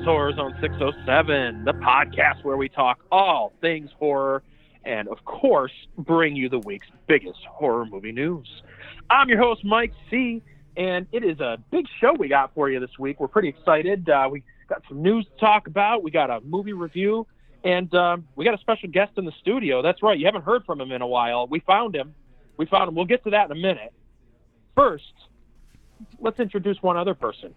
Is Horror Zone 607, the podcast where we talk all things horror and, of course, bring you the week's biggest horror movie news. I'm your host, Mike C., and it is a big show we got for you this week. We're pretty excited. Uh, we got some news to talk about, we got a movie review, and um, we got a special guest in the studio. That's right, you haven't heard from him in a while. We found him. We found him. We'll get to that in a minute. First, let's introduce one other person.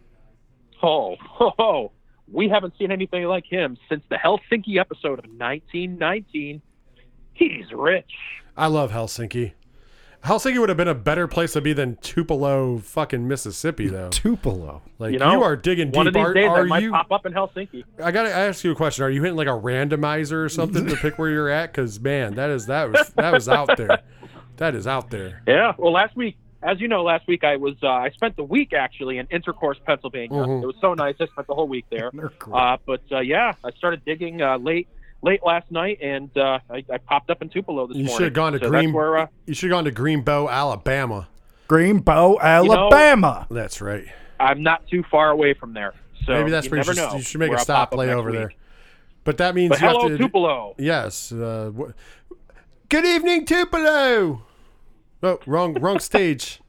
Oh, ho, ho. We haven't seen anything like him since the Helsinki episode of 1919. He's rich. I love Helsinki. Helsinki would have been a better place to be than Tupelo, fucking Mississippi, though. Tupelo. Like You you, are digging deep. One of these are days, I are might you? pop up in Helsinki. I gotta ask you a question. Are you hitting like a randomizer or something to pick where you're at? Because man, that is that was that was out there. That is out there. Yeah. Well, last week, as you know, last week I was uh, I spent the week actually in Intercourse, Pennsylvania. Mhm. It was so nice. I spent the whole week there. Uh, but uh, yeah, I started digging uh, late late last night, and uh, I, I popped up in Tupelo this You morning. should have gone to so Green. That's where, uh, you should have gone to Greenbow, Alabama. Greenbow, Alabama. That's right. I'm not too far away from there. So Maybe that's you where you never should, know you should make where a I'll stop pop up lay next over week. there. But that means But you hello, have to. Tupelo. Yes. Uh, wh- Good evening, Tupelo. Oh, wrong, wrong stage.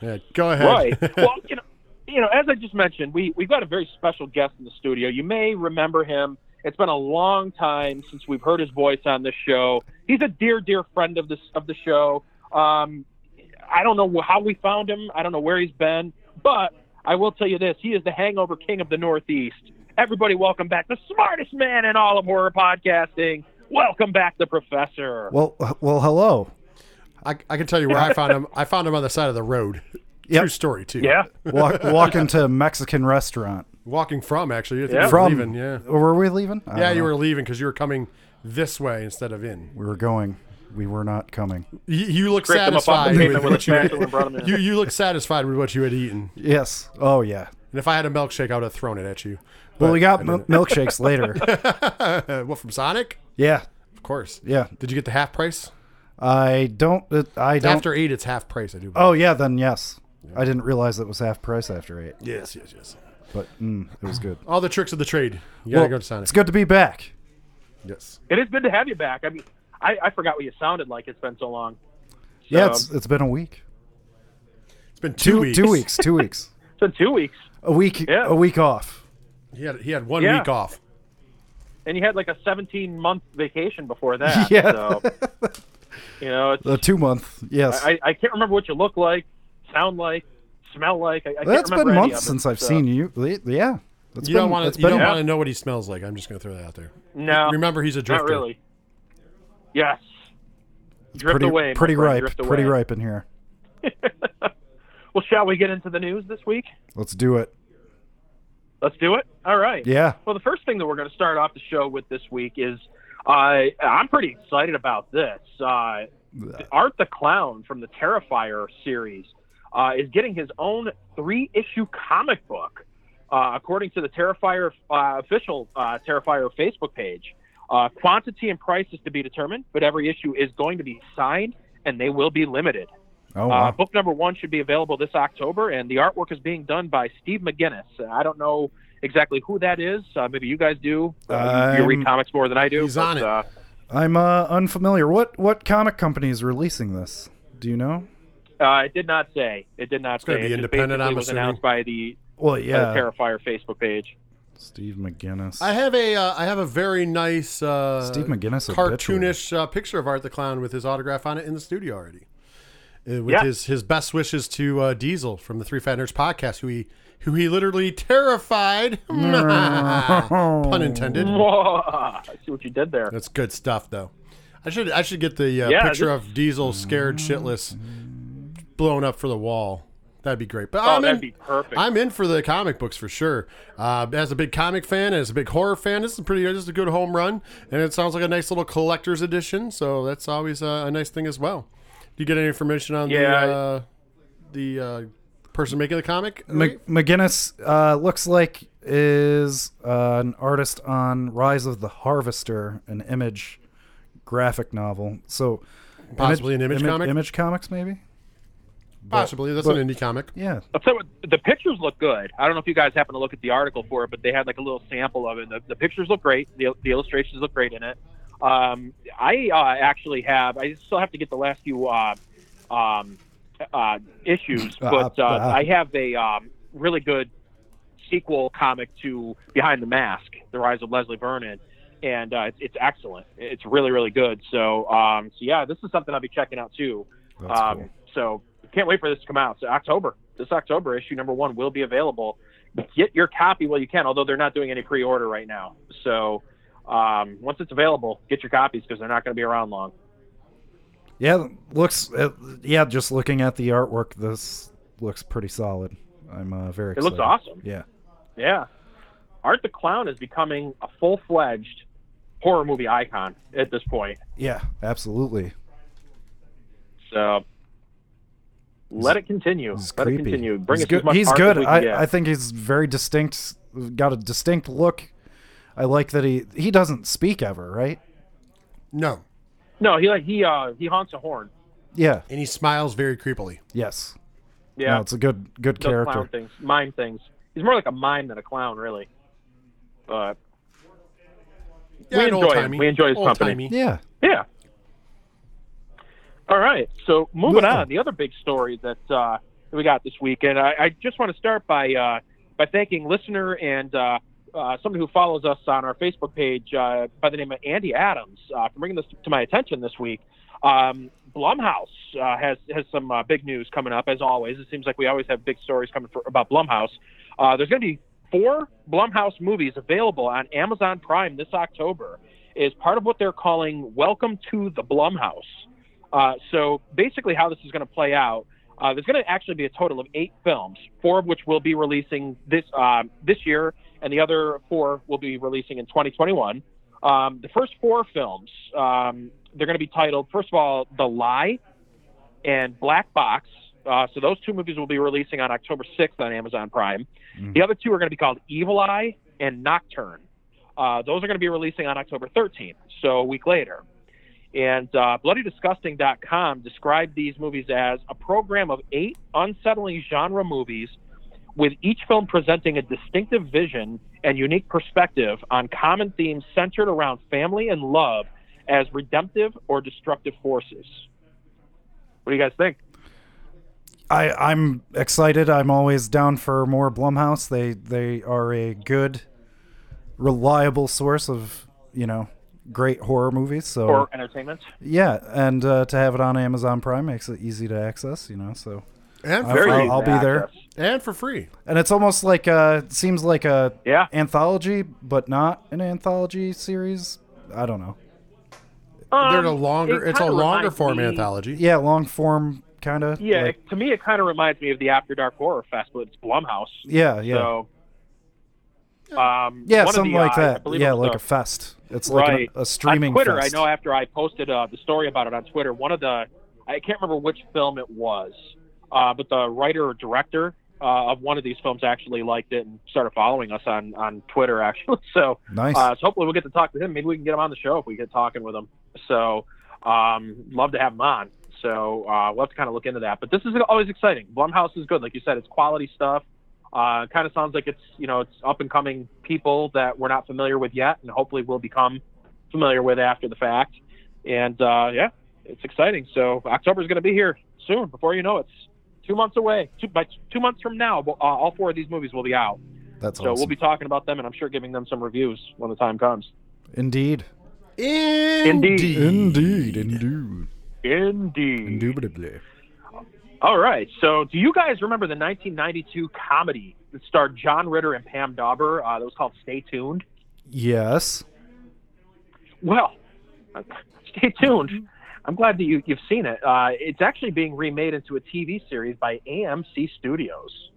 yeah, go ahead. Right. well, you know, you know, as I just mentioned, we we've got a very special guest in the studio. You may remember him. It's been a long time since we've heard his voice on this show. He's a dear, dear friend of this of the show. Um, I don't know how we found him. I don't know where he's been, but I will tell you this: he is the Hangover King of the Northeast. Everybody, welcome back the smartest man in all of horror podcasting. Welcome back, the Professor. Well, well, hello. I, I can tell you where I found him. I found him on the side of the road. Yep. True story too. yeah. Walk, walk into a Mexican restaurant. Walking from actually. I think Yeah. you were From leaving. Yeah. Were we leaving? I Yeah, you know. were leaving because you were coming this way instead of in. We were going. We were not coming. You, you look Scraped him up off the satisfied with with what you, spatula and brought him in. you you look satisfied with what you had eaten. Yes. Oh yeah. And if I had a milkshake, I would have thrown it at you. Well, But we got I m- didn't. milkshakes later. what from Sonic? Yeah. Of course. Yeah. Did you get the half price? I don't. uh, I don't. After eight, it's half price. I do. oh yeah. Then yes. I didn't realize it was half price after eight, yes, yes, yes. but mm, it was good. All the tricks of the trade. You gotta Well, go to Sonic. It's good to be back. Yes. It is good to have you back. I mean, I, I forgot what you sounded like. It's been so long. Yeah. It's it's been a week. It's been two, Two weeks. two weeks. Two weeks. it's been two weeks, A week. Yeah. A week off. He had he had one Yeah. week off. and you had like a 17 month vacation before that. Yeah. So, you know, it's, A two month. Yes. I, I can't remember what you look like, sound like, smell like. I, I Well, can't been months of it, since I've so- seen you. Yeah. It's you been, don't want to. You don't Yeah. want to know what he smells like. I'm just gonna throw that out there. No, Remember, he's a drifter. not really. Yes. Drift pretty, away. pretty friend, ripe. drift Pretty away. ripe in here. well, shall we get into the news this week? Let's do it. Let's do it. All right. Yeah. Well, the first thing that we're going to start off the show with this week is uh, I'm pretty excited about this. Uh, Art the Clown from the Terrifier series uh, is getting his own three issue comic book, uh, according to the Terrifier uh, official uh, Terrifier Facebook page. Uh, quantity and price is to be determined, but every issue is going to be signed and they will be limited. Oh Uh, wow. book number one should be available this October, and the artwork is being done by Steve McGinnis. I don't know exactly who that is. Uh, maybe you guys do. Uh, you, you read comics more than I do. He's but, on it. Uh, I'm uh, unfamiliar. What what comic company is releasing this? Do you know? uh, it did not say. It did not gonna say. be it independent, basically I'm was assuming. announced by the, Well, by the yeah. Terrifier Facebook page. Steve McGinnis. I have a uh, I have a very nice uh, Steve McGinnis cartoonish uh, picture of Art the Clown with his autograph on it in the studio already. uh, with Yeah. his his best wishes to uh, Diesel from the Three Fat Nerds podcast, who he who he literally terrified. Pun intended. Whoa, I see what you did there. That's good stuff, though. I should I should get the uh, Yeah, picture this- of Diesel scared shitless, blown up for the wall. That'd be great. But Oh, I'm that'd in, be perfect. I'm in for the comic books for sure. Uh, as a big comic fan, as a big horror fan, this is pretty. This is a good home run, and it sounds like a nice little collector's edition. So that's always a, a nice thing as well. Do you get any information on Yeah. the uh, the uh, person making the comic? Mc- McGinnis uh, looks like is uh, an artist on Rise of the Harvester, an image graphic novel. So Possibly an Image comic? Image comics, maybe. Possibly. That's but- an indie comic. Yeah, I'll tell you what, the pictures look good. I don't know if you guys happen to look at the article for it, but they had like a little sample of it. The, the pictures look great. The, the illustrations look great in it. Um, I uh, actually have. I still have to get the last few uh, um, uh, issues, but uh, uh. I have a um, really good sequel comic to Behind the Mask: The Rise of Leslie Vernon, and uh, it's, it's excellent. It's really really good. So um, so yeah, this is something I'll be checking out too. Um, cool. So can't wait for this to come out. So October, this October issue number one will be available. Get your copy while you can, although they're not doing any pre-order right now. So um, once it's available, get your copies because they're not going to be around long. Yeah. Looks uh, yeah. Just looking at the artwork, this looks pretty solid. I'm uh, very. It Excited. looks awesome. Yeah. Yeah, Art the Clown is becoming a full-fledged horror movie icon at this point. Yeah. Absolutely. So let it continue. He's Let creepy. it continue. Bring he's us good. as much he's good. as we can I. I think he's very distinct. Got a distinct look. I like that he he doesn't speak ever, right? No, no, he like he uh he haunts a horn. Yeah. and he smiles very creepily. Yes. Yeah, No, it's a good good does character. clown things, mime things. He's more like a mime than a clown, really. But Yeah, We enjoy him. We enjoy his company. Old-timey. Yeah. yeah. All right. So moving Yeah. on, the other big story that uh, that we got this week, and I, I just want to start by uh, by thanking listener and uh, uh, somebody who follows us on our Facebook page uh, by the name of Andy Adams uh, for bringing this to my attention this week. Um, Blumhouse uh, has has some uh, big news coming up as always. It seems like we always have big stories coming for, about Blumhouse. Uh, there's going to be four Blumhouse movies available on Amazon Prime this October. Is part of what they're calling "Welcome to the Blumhouse." So basically, how this is going to play out, there's going to actually be a total of eight films, four of which will be releasing this uh, this year, and the other four will be releasing in 2021. Um, the first four films, um, they're going to be titled, first of all, The Lie and Black Box. Uh, so those two movies will be releasing on October 6th on Amazon Prime. The other two are going to be called Evil Eye and Nocturne. Uh, those are going to be releasing on October 13th, so a week later. And uh, BloodyDisgusting.com described these movies as a program of eight unsettling genre movies, with each film presenting a distinctive vision and unique perspective on common themes centered around family and love as redemptive or destructive forces. What do you guys think? I I'm excited. I'm always down for more Blumhouse. They they are a good, reliable source of you know great horror movies. So Or entertainment? yeah, and uh, to have it on Amazon Prime makes it easy to access. You know, so and for I'll- Very free. easy I'll be there. and for free. and it's almost like uh seems like a Yeah. anthology, but not an anthology series. I don't know. They're a Um, longer. it It's a longer form me- anthology. Yeah, long form kind of. Yeah, like, it- to me, it kind of reminds me of the After Dark Horror Fest, but it's Blumhouse. yeah, yeah, So, um, yeah, one something the, like uh, that. Yeah, like the- a fest. It's like an- a, streaming on Twitter. fest. I know after I posted uh, the story about it on Twitter, one of the I can't remember which film it was, uh, but the writer or director uh, of one of these films actually liked it and started following us on on Twitter. Actually, so Nice. uh, so hopefully we'll get to talk to him. Maybe we can get him on the show if we get talking with him. So um, love to have him on. So uh, we'll have to kind of look into that. But this is always exciting. Blumhouse is good, like you said. It's quality stuff. Uh, kind of sounds like it's you know it's up and coming people that we're not familiar with yet, and hopefully we'll become familiar with after the fact. And uh, yeah, it's exciting. So October is going to be here soon. Before you know it, it's two months away. Two, by two months from now, uh, all four of these movies will be out. That's So awesome. we'll be talking about them, and I'm sure giving them some reviews when the time comes. Indeed. Indeed. Indeed. Indeed. Indeed. Indubitably. All right. So, do you guys remember the 1992 comedy that starred John Ritter and Pam Dawber? Uh, that was called Stay Tuned. Yes. Well, stay tuned. I'm glad that you, you've seen it. Uh, it's actually being remade into a TV series by AMC Studios.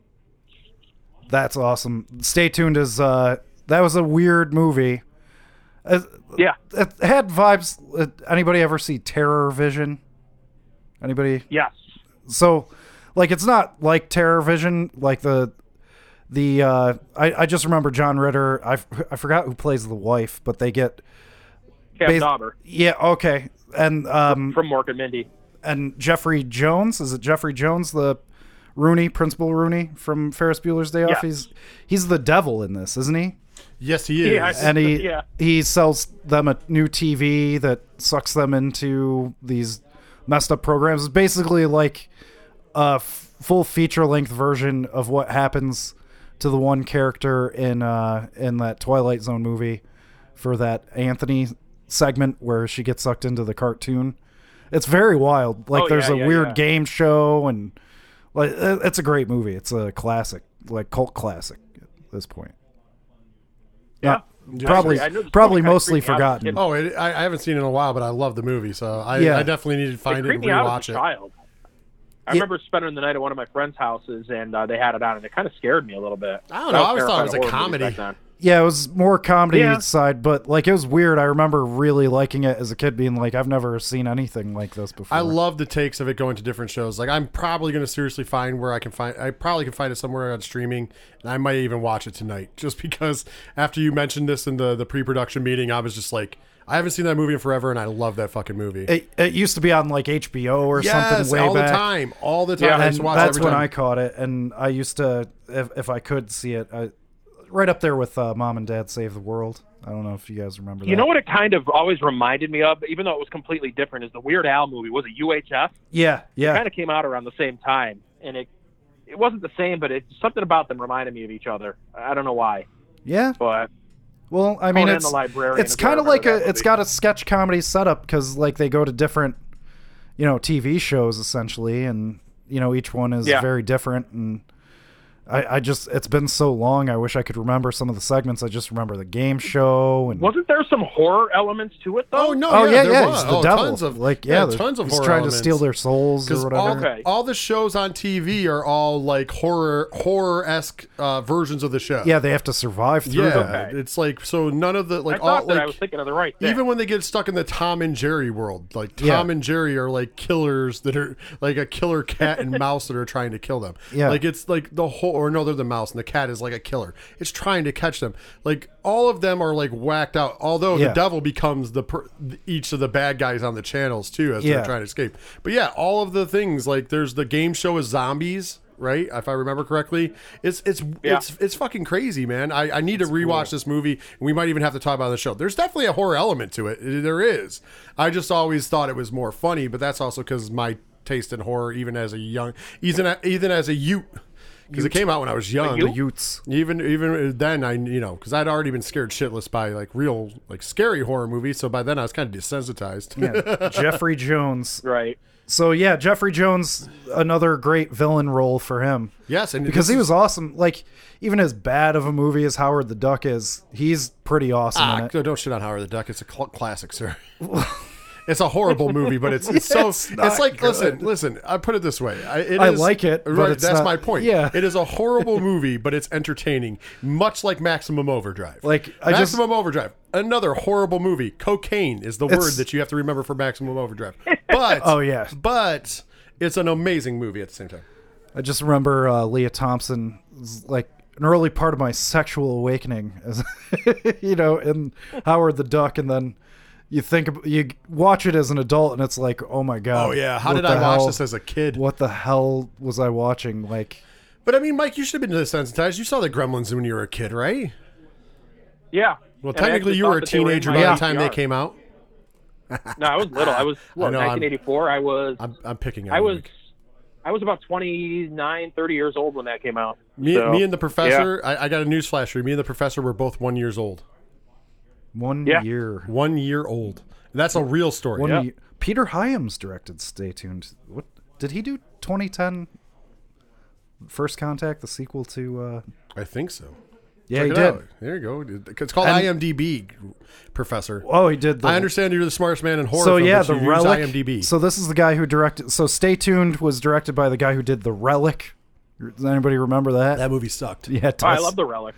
That's awesome. Stay tuned as uh that was a weird movie. Uh, Yeah. it had vibes uh, anybody ever see Terror Vision? Anybody? Yes. So like it's not like Terror Vision like the the uh I, I just remember John Ritter. I, f- I forgot who plays the wife, but they get Pam bas- Dawber Yeah, okay. And um from Mork and Mindy. and Jeffrey Jones. Is it Jeffrey Jones, the Rooney, Principal Rooney from Ferris Bueller's Day Off? Yes. He's he's the devil in this, isn't he? Yes, he is. Yeah, And he Yeah. he sells them a new TV that sucks them into these messed up programs. It's basically like a f- full feature length version of what happens to the one character in uh in that Twilight Zone movie for that Anthony segment where she gets sucked into the cartoon. It's very wild. Like Oh, there's yeah, a yeah, weird yeah. game show and like it's a great movie. It's a classic, like cult classic at this point. Yeah. Probably Actually, I probably mostly freaked out forgotten. Oh, it, I, I haven't seen it in a while, but I love the movie, so I, Yeah. I definitely need to find it, creeped and me out rewatch it. child. I Yeah. remember spending the night at one of my friends' houses, and uh, they had it on, and it kind of scared me a little bit. I don't know, I always thought it was a terrified of horror comedy. Back then. Yeah, it was more comedy Yeah. side, but like it was weird. I remember really liking it as a kid, being like, I've never seen anything like this before. I love the takes of it going to different shows. Like I'm probably going to seriously find where I can find. I probably can find it somewhere on streaming, and I might even watch it tonight. Just because after you mentioned this in the the pre-production meeting, I was just like, I haven't seen that movie in forever, and I love that fucking movie. It, it used to be on like HBO or yes, something way all back. the time, all the time. Yeah, I used to watch that's every when time. I caught it, and I used to, if, if I could see it, I, right up there with uh, Mom and Dad Save the World. I don't know if you guys remember. That. You that. know what it kind of always reminded me of, even though it was completely different, is the Weird Al movie. Was it UHF? Yeah, yeah, kind of came out around the same time, and it it wasn't the same, but it something about them reminded me of each other. I don't know why, yeah. but Well, I mean, it's it's is where I kind of like a that it's movie. got a sketch comedy setup because like they go to different, you know, TV shows essentially, and you know each one is Yeah. very different and. I, I just it's been so long. I wish I could remember some of the segments. I just remember the game show and wasn't there some horror elements to it though? Oh no! oh yeah, there yeah, was. the oh, devil. Tons of like yeah, the- tons of he's horror trying elements. to steal their souls or whatever. all, Okay. all the shows on TV are all like horror horror esque uh, versions of the show. Yeah, they have to survive through yeah. them. Okay. It's like so none of the I like thought all that I was thinking of the right thing. even when they get stuck in the Tom and Jerry world, like Tom Yeah. and Jerry are like killers that are like a killer cat and mouse that are trying to kill them. Yeah. like it's like the whole or no, they're the mouse and the cat is like a killer. It's trying to catch them. Like all of them are like whacked out. Although Yeah. the devil becomes the per, each of the bad guys on the channels too as Yeah. they're trying to escape. But yeah, all of the things like there's the game show is zombies. Right, if I remember correctly, it's it's Yeah. it's it's fucking crazy, man. I, I need to rewatch this movie. and We might even have to talk about the show. There's definitely a horror element to it. There is. I just always thought it was more funny, but that's also because my taste in horror, even as a young, even even as a youth, because it came out when I was young. The Utes. Even even then, I you know because I'd already been scared shitless by like real like scary horror movies. So by then I was kind of desensitized. Yeah. Jeffrey Jones. right. So yeah, Jeffrey Jones, another great villain role for him. yes, and Because this he is- was awesome. Like even as bad of a movie as Howard the Duck is, he's pretty awesome in Ah, it. don't shit on Howard the Duck. It's a cl- classic, sir. It's a horrible movie, but it's it's so It's it's, like good. listen, listen. I put it this way. I, it I is- like it, but Right, it's that's not- my point. yeah. it is a horrible movie, but it's entertaining, much like Maximum Overdrive. Like, I just- Maximum Overdrive, another horrible movie. Cocaine is the word that you have to remember for Maximum Overdrive. But Oh, yeah. but it's an amazing movie at the same time. I just remember uh, Lea Thompson like an early part of my sexual awakening, as you know, in Howard the Duck, and then you think you watch it as an adult, and it's like, oh my god. Oh yeah, how did the I watch this as a kid? What the hell was I watching? Like, But I mean, Mike, you should have been desensitized. You saw the Gremlins when you were a kid, right? Yeah. Well, technically, you were a thought that they were teenager by the time they came out. No, I was little. I was what, know, I'm- 1984. I was I'm, I'm picking. on I was Mike. I was about 29, 30 years old when that came out. Me, So, me and the professor. I, I got a news flash for you. Me and the professor were both one years old. One Yeah. year. One year old. That's a real story. One Yeah. year. Peter Hyams directed Stay Tuned. What did he do? 2010 First Contact, the sequel to? Uh, I think so. yeah, Check he did. out. There you go. It's called And- IMDb, Professor. Oh, he did. The, I understand you're the smartest man in horror. So film, yeah, but the you use relic. IMDb. So this is the guy who directed. So Stay Tuned was directed by the guy who did the Relic. Does anybody remember that? that movie sucked. yeah, it Oh, I love the relic.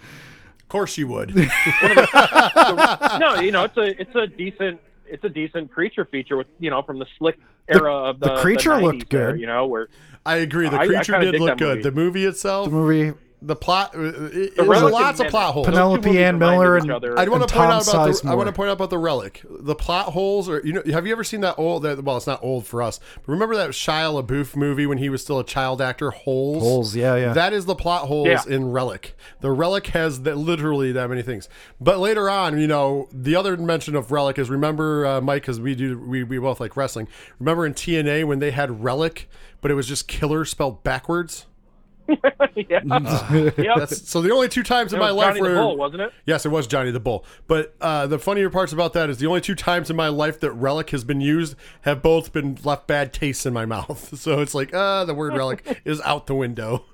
Of course you would. no, you know, it's a it's a decent it's a decent creature feature with you know from the slick era of the the creature 90s looked there, good. you know, where I agree. The I- I creature did look good. movie. The movie itself, the movie the plot, uh, it, it, The there's Relic lots of plot holes. Penelope movies Ann Miller and- other. I want to point out about the, I want to point out about the relic. The plot holes are you know have you ever seen that old that well it's not old for us. But remember that Shia LaBeouf movie when he was still a child actor Holes? Holes, yeah, yeah. That is the plot holes Yeah. in Relic. The Relic has that literally that many things. But later on, you know, the other mention of Relic is remember uh, Mike cuz we do we, we both like wrestling. Remember in TNA when they had Relic but it was just killer spelled backwards? yeah. yep. So the only two times in my was life Johnny where the Bull, wasn't it? Yes, it was Johnny the Bull. But uh, the funnier parts about that is the only two times in my life that relic has been used have both been left bad tastes in my mouth. So it's like, uh, the word relic is out the window.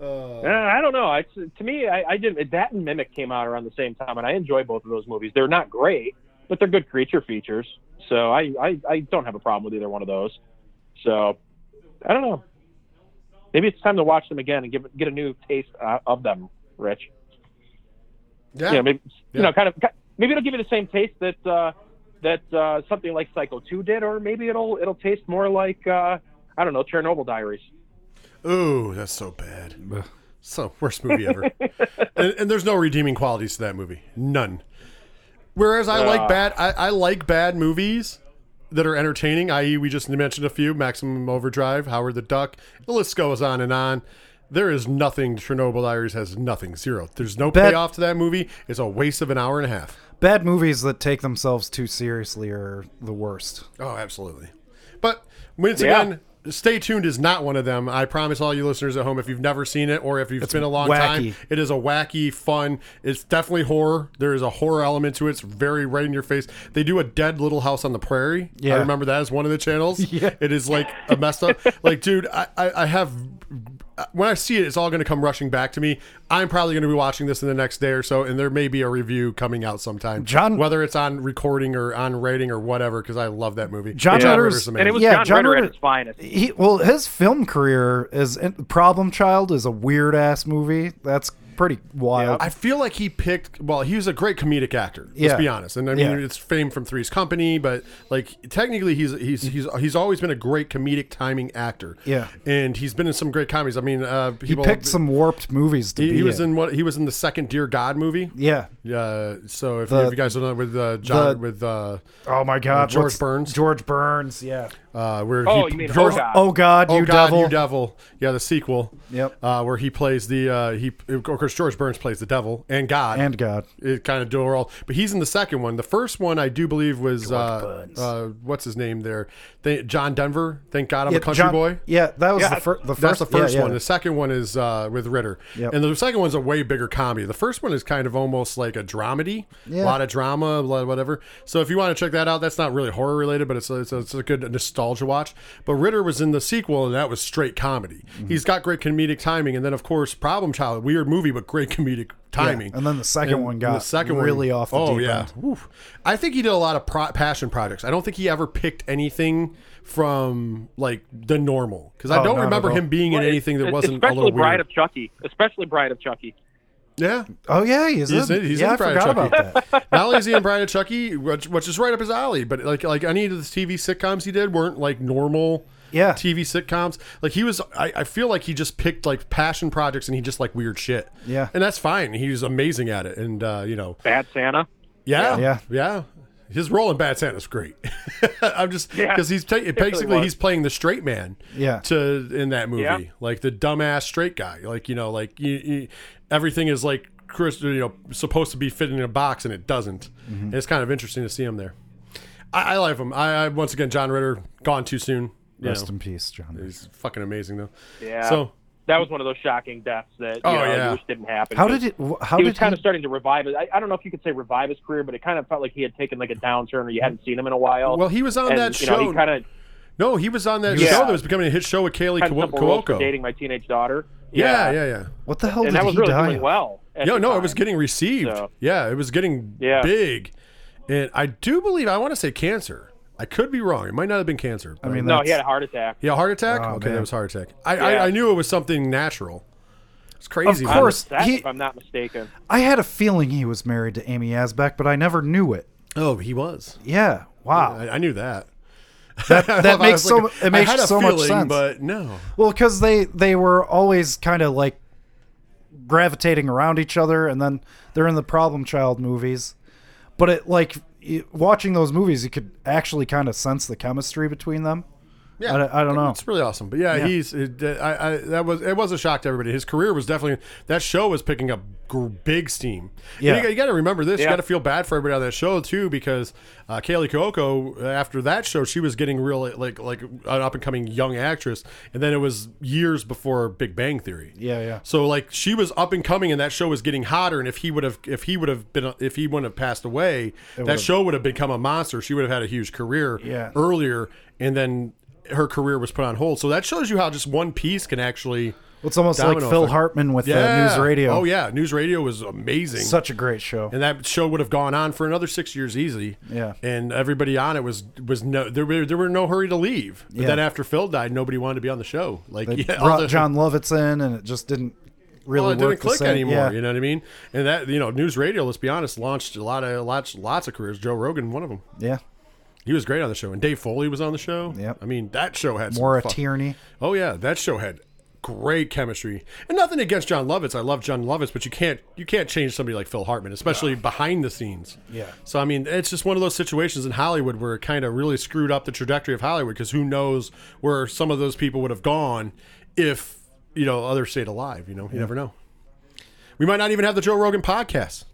Uh, I don't know. I, to me, I, I did that and Mimic came out around the same time, and I enjoy both of those movies. They're not great, but they're good creature features. So I, I, I don't have a problem with either one of those. So I don't know. Maybe it's time to watch them again and give get a new taste uh, of them, Rich. yeah. You know, maybe Yeah. you know, kind of maybe it'll give you the same taste that uh, that uh, something like Psycho 2 did, or maybe it'll it'll taste more like uh, I don't know, Chernobyl Diaries. Ooh, that's so bad. So worst movie ever. and, and there's no redeeming qualities to that movie. None. Whereas I like Ah. bad, I, I like bad movies that are entertaining. I.e., we just mentioned a few: Maximum Overdrive, Howard the Duck. The list goes on and on. There is nothing. Chernobyl Diaries has nothing. Zero. There's no Bad- payoff to that movie. It's a waste of an hour and a half. Bad movies that take themselves too seriously are the worst. Oh, absolutely. But once Yeah. again, Stay Tuned is not one of them. I promise all you listeners at home, if you've never seen it or if you've been a long wacky. time, it is a wacky, fun. It's definitely horror. There is a horror element to it. It's very right in your face. They do a dead Little House on the Prairie. Yeah. I remember that as one of the channels. Yeah. It is like a messed up. like, dude, I, I, I have. Uh, when I see it, it's all going to come rushing back to me. I'm probably going to be watching this in the next day or so, and there may be a review coming out sometime. John- whether it's on recording or on rating or whatever, because I love that movie. John John Ritter's- Ritter's And it was Yeah, John, John Ritter Ritter- at his finest. He well, his film career is Problem Child is a weird ass movie. That's pretty wild. I feel like he picked. Well, he was a great comedic actor. Let's Yeah. be honest. And I mean, Yeah. it's fame from Three's Company, but like technically, he's he's he's he's always been a great comedic timing actor. Yeah. and he's been in some great comedies. I mean, uh, he people, picked some warped movies to He, be he was in. in what? He was in the second Dear God movie. Yeah. Uh, so if, The- if you guys don't know with uh, John the- with uh, Oh my God, George what's- Burns? George Burns. Yeah. uh, where Oh, he, you mean George, Oh God. Oh God, Oh you God, devil. you devil! Yeah, the sequel. Yep. Uh, where he plays the uh, he of course George Burns plays the devil and God And God. it kind of dual role. But he's in the second one. The first one I do believe was uh, uh, what's his name there? Th- John Denver. Thank God I'm Yeah, a country John- boy. Yeah, that was Yeah, the, fir- the first. That's the first yeah, one. yeah. The second one is uh, with Ritter, Yep. and the second one's a way bigger comedy. The first one is kind of almost like a dramedy, Yeah. a lot of drama, a lot of whatever. So if you want to check that out, that's not really horror related, but it's a, it's a, it's a good nostalgia watch. But Ritter was in the sequel, and that was straight comedy. Mm-hmm. He's got great comedic timing, and then of course Problem Child, weird movie, but great comedic timing. and then the second And one got the second really one, off the oh deep yeah, end. Oof. I think he did a lot of pro- passion projects. I don't think he ever picked anything from like the normal because I Oh, don't remember him being in anything that wasn't a especially little Bride weird. of Chucky, especially Bride of Chucky. yeah, Oh yeah, he's, He's in. in- he's yeah, in I Bride of forgot Chucky. about that. not only is he in Bride of Chucky, which, which is right up his alley, but like like any of the TV sitcoms he did weren't like normal. Yeah. TV sitcoms. Like he was, I, I feel like he just picked like passion projects and he just like weird shit. Yeah. and that's fine. He's amazing at it, and uh, you know, Bad Santa. Yeah, Yeah. yeah. His role in Bad Santa's great. I'm just Yeah. because he's ta- basically was. he's playing the straight man. Yeah. To in that movie, Yeah. like the dumbass straight guy. Like you know, like you, you, everything is like Chris, you know, supposed to be fitting in a box and it doesn't. Mm-hmm. And it's kind of interesting to see him there. I, I like him. I, I once again, John Ritter gone too soon. You Rest know, in peace, John. he's fucking amazing though. Yeah. So that was one of those shocking deaths that you Oh, know, yeah. I wish didn't happen. How did it? wh- How he did was kind he? of starting to revive it. I, I don't know if you could say revive his career, but it kind of felt like he had taken like a downturn or you hadn't seen him in a while. well, he was on and, that you know, show. he kind of No, he was on that was- show that was becoming a hit show with Kaylee Ten Kuo- Simple Cuoco. dating my teenage daughter. Yeah, yeah, yeah. What the hell and did that was he really die? doing well. at Yeah, the no, it was getting received. So- Yeah, it was getting Yeah. big. And I do believe I want to say cancer. I could be wrong. It might not have been cancer. I mean, No, that's, he had a heart attack. yeah, heart attack. Oh, okay, man. that was heart attack. I, Yeah. I I knew it was something natural. It's crazy. Of man. course. That, he- if I'm not mistaken. I had a feeling he was married to Amy Yasbeck, but I never knew it. Oh, he was. Yeah. Wow. I, I knew that. That, that makes so like, it makes I had a so feeling, much sense. but no. Well, because they they were always kind of like gravitating around each other, and then they're in the Problem Child movies. But it like watching those movies, you could actually kind of sense the chemistry between them. Yeah, I- I don't know. It's really awesome, but yeah, Yeah. he's. It, I, I, that was it was a shock to everybody. His career was definitely that show was picking up gr- big steam. Yeah. And you, got to remember this. You got to feel bad for everybody on that show too, because uh, Kaley Cuoco after that show, she was getting real like like an up and coming young actress, and then it was years before Big Bang Theory. Yeah, yeah. So like she was up and coming, and that show was getting hotter. And if he would have, if he would have been, if he wouldn't have passed away, that would've- show would have become a monster. She would have had a huge career Yeah. earlier, and then her career was put on hold. So that shows you how just one piece can actually. Well, it's almost like Phil effect. Hartman with Yeah. uh, News Radio. Oh yeah, news radio was amazing. Such a great show. and that show would have gone on for another six years easy. Yeah. And everybody on it was was no there were there were no hurry to leave. But Yeah. then after Phil died, nobody wanted to be on the show. Like They yeah, brought the- Jon Lovitz in, and it just didn't really well, it work didn't click same. anymore. Yeah. You know what I mean? And that you know, news radio. Let's be honest, launched a lot of lots lots of careers. Joe Rogan, one of them. yeah. He was great on the show, and Dave Foley was on the show. Yep. I mean, that show had Maura fuck- Tierney. Oh yeah, that show had great chemistry. And nothing against Jon Lovitz. I love Jon Lovitz, but you can't you can't change somebody like Phil Hartman, especially behind the scenes. Yeah. So I mean, it's just one of those situations in Hollywood where it kind of really screwed up the trajectory of Hollywood because who knows where some of those people would have gone if you know others stayed alive. You know, you never know. We might not even have the Joe Rogan podcast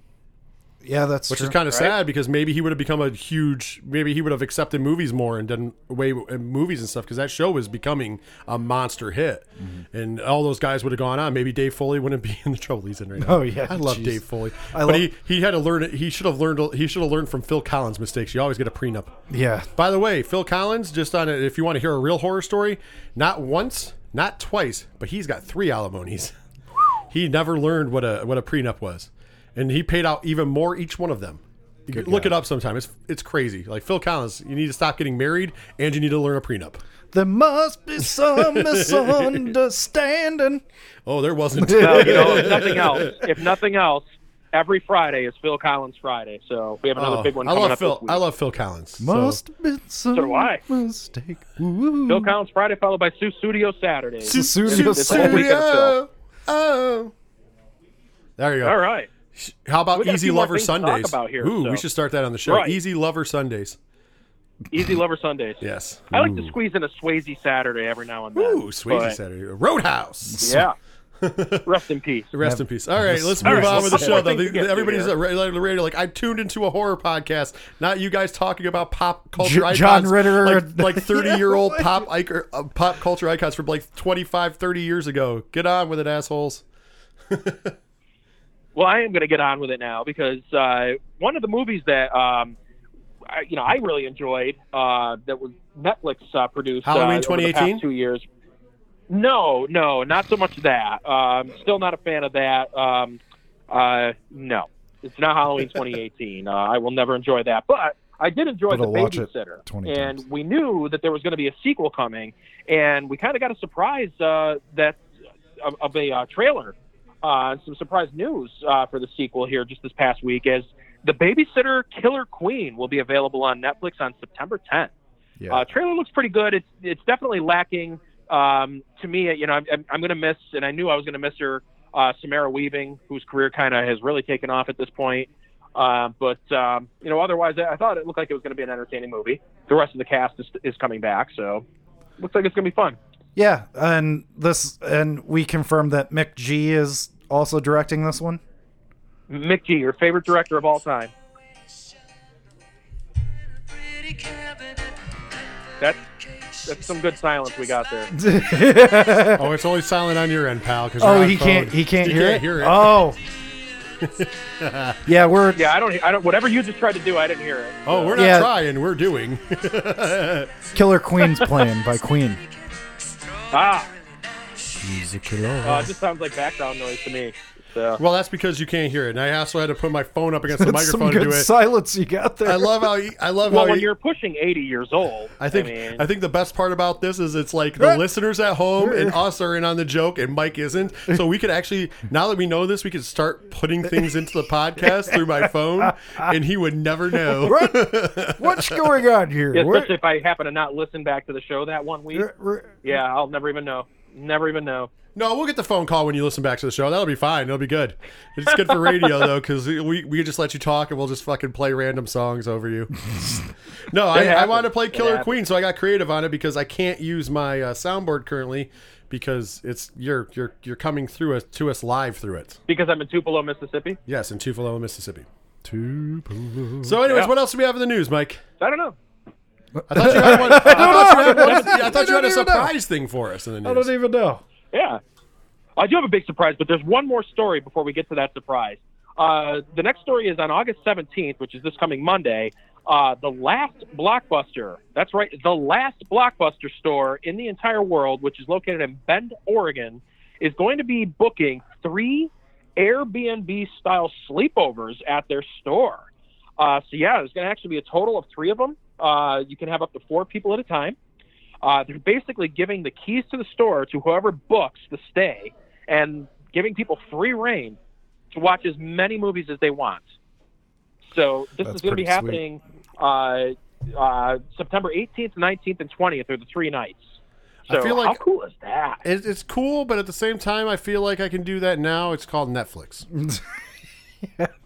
Yeah, that's which true. is kind of sad because maybe he would have become a huge maybe he would have accepted movies more and done way movies and stuff because that show was becoming a monster hit. Mm-hmm. and all those guys would have gone on maybe dave foley wouldn't be in the trouble he's in right now. Oh, yeah, i love jeez. dave foley. I but love- he, he had to learn it he should have learned he should have learned from phil collins mistakes. You always get a prenup. Yeah. by the way phil collins just on it if you want to hear a real horror story not once not twice but he's got three alimonies. He never learned what a what a prenup was and he paid out even more each one of them You can look it up sometime. It's it's crazy. Like Phil Collins, you need to stop getting married and you need to learn a prenup. There must be some misunderstanding. Oh, there wasn't. Well, you know, if nothing else, if nothing else, every Friday is Phil Collins Friday. So we have another Oh, big one I coming love up Phil. this week. I love Phil Collins. So- Must have been some do I. mistake. Ooh. Phil Collins Friday, followed by Sussudio Saturday. Su- Studio This whole weekend. Oh. There you go. All right. How about We got a Easy Lover things to Sundays? about here, Ooh, so. we should start that on the show. Right. Easy Lover Sundays. Easy Lover Sundays. Yes. I like to squeeze in a Swayze Saturday every now and then. Ooh, Swayze but- Saturday. Roadhouse. Yeah. Rest in peace. Rest in peace. All right, let's move right, on with the show. Though. thing to to Everybody's at like the radio. Like I tuned into a horror podcast, not you guys talking about pop culture J- icons. John Ritter. like, like thirty year old pop icon, uh, pop culture icons from like 25, 30 years ago. Get on with it, assholes. Well, I am going to get on with it now because uh, one of the movies that um, I, you know I really enjoyed uh, that was Netflix uh, produced Halloween uh, 2018? past two years. No, no, not so much that. Um, still not a fan of that. Um, uh, no, it's not Halloween 2018. uh, I will never enjoy that, but I did enjoy But the I'll watch it babysitter, 20 and we knew that there was going to be a sequel coming, and we kind of got a surprise uh, that of, of a uh, trailer uh, some surprise news uh, for the sequel here just this past week is the babysitter killer queen will be available on netflix on september 10th Yeah. uh, trailer looks pretty good. It's it's definitely lacking um, to me you know i'm, I'm going to miss and i knew i was going to miss her uh, samara weaving whose career kind of has really taken off at this point. Uh, but um, you know otherwise I, I thought it looked like it was going to be an entertaining movie. The rest of the cast is, is coming back so looks like it's going to be fun yeah, and this and we confirmed that McG is also directing this one. McG your favorite director of all time That, that's some good silence we got there. Oh, it's only silent on your end, pal. Cause oh, he phone. can't. He can't You hear can't it. hear it. Oh, Yeah, we're Yeah, I don't. I don't. Whatever you just tried to do, I didn't hear it. Oh, we're not Yeah. trying. We're doing. Killer Queen's playing by Queen. 啊。Ah, uh, it just sounds like background noise to me. So. well, that's because you can't hear it. And I also had to put my phone up against the That's some microphone to good do it. silence you got there. I love how he, I love Well, how when he, you're pushing 80 years old, I think mean, I think the best part about this is it's like the listeners at home and us are in on the joke and Mike isn't. So we could actually now that we know this, we could start putting things into the podcast through my phone and he would never know. What? What's going on here? yeah, What- especially if I happen to not listen back to the show that one week. r- r- Yeah, I'll never even know. Never even know. No, we'll get the phone call when you listen back to the show. That'll be fine. It'll be good. It's good for radio though, because we we can just let you talk and we'll just fucking play random songs over you. no, I, I wanted to play Killer. Queen, so I got creative on it because I can't use my uh, soundboard currently because it's you're you're you're coming through us to us live through it. Because I'm in Tupelo, Mississippi. Yes, in Tupelo, Mississippi. Tupelo. So, anyways, Yeah. what else do we have in the news, Mike? I don't know. I thought you had, one, I thought you had, one- I thought you had a don't know. surprise thing for us in the I don't even know. Yeah. I do have a big surprise, but there's one more story before we get to that surprise. Uh, the next story is on August 17th, which is this coming Monday. Uh, the last Blockbuster, that's right, the last Blockbuster store in the entire world, which is located in Bend, Oregon, is going to be booking three Airbnb style sleepovers at their store. Uh, so, yeah, there's going to actually be a total of three of them. Uh, you can have up to four people at a time. Uh, they're basically giving the keys to the store to whoever books the stay and giving people free reign to watch as many movies as they want. So this That's is going to be happening uh, uh, September 18th, 19th, and 20th are the three nights. I So feel like- how cool is that? It, it's cool, but at the same time, I feel like I can do that now. It's called Netflix. Yeah,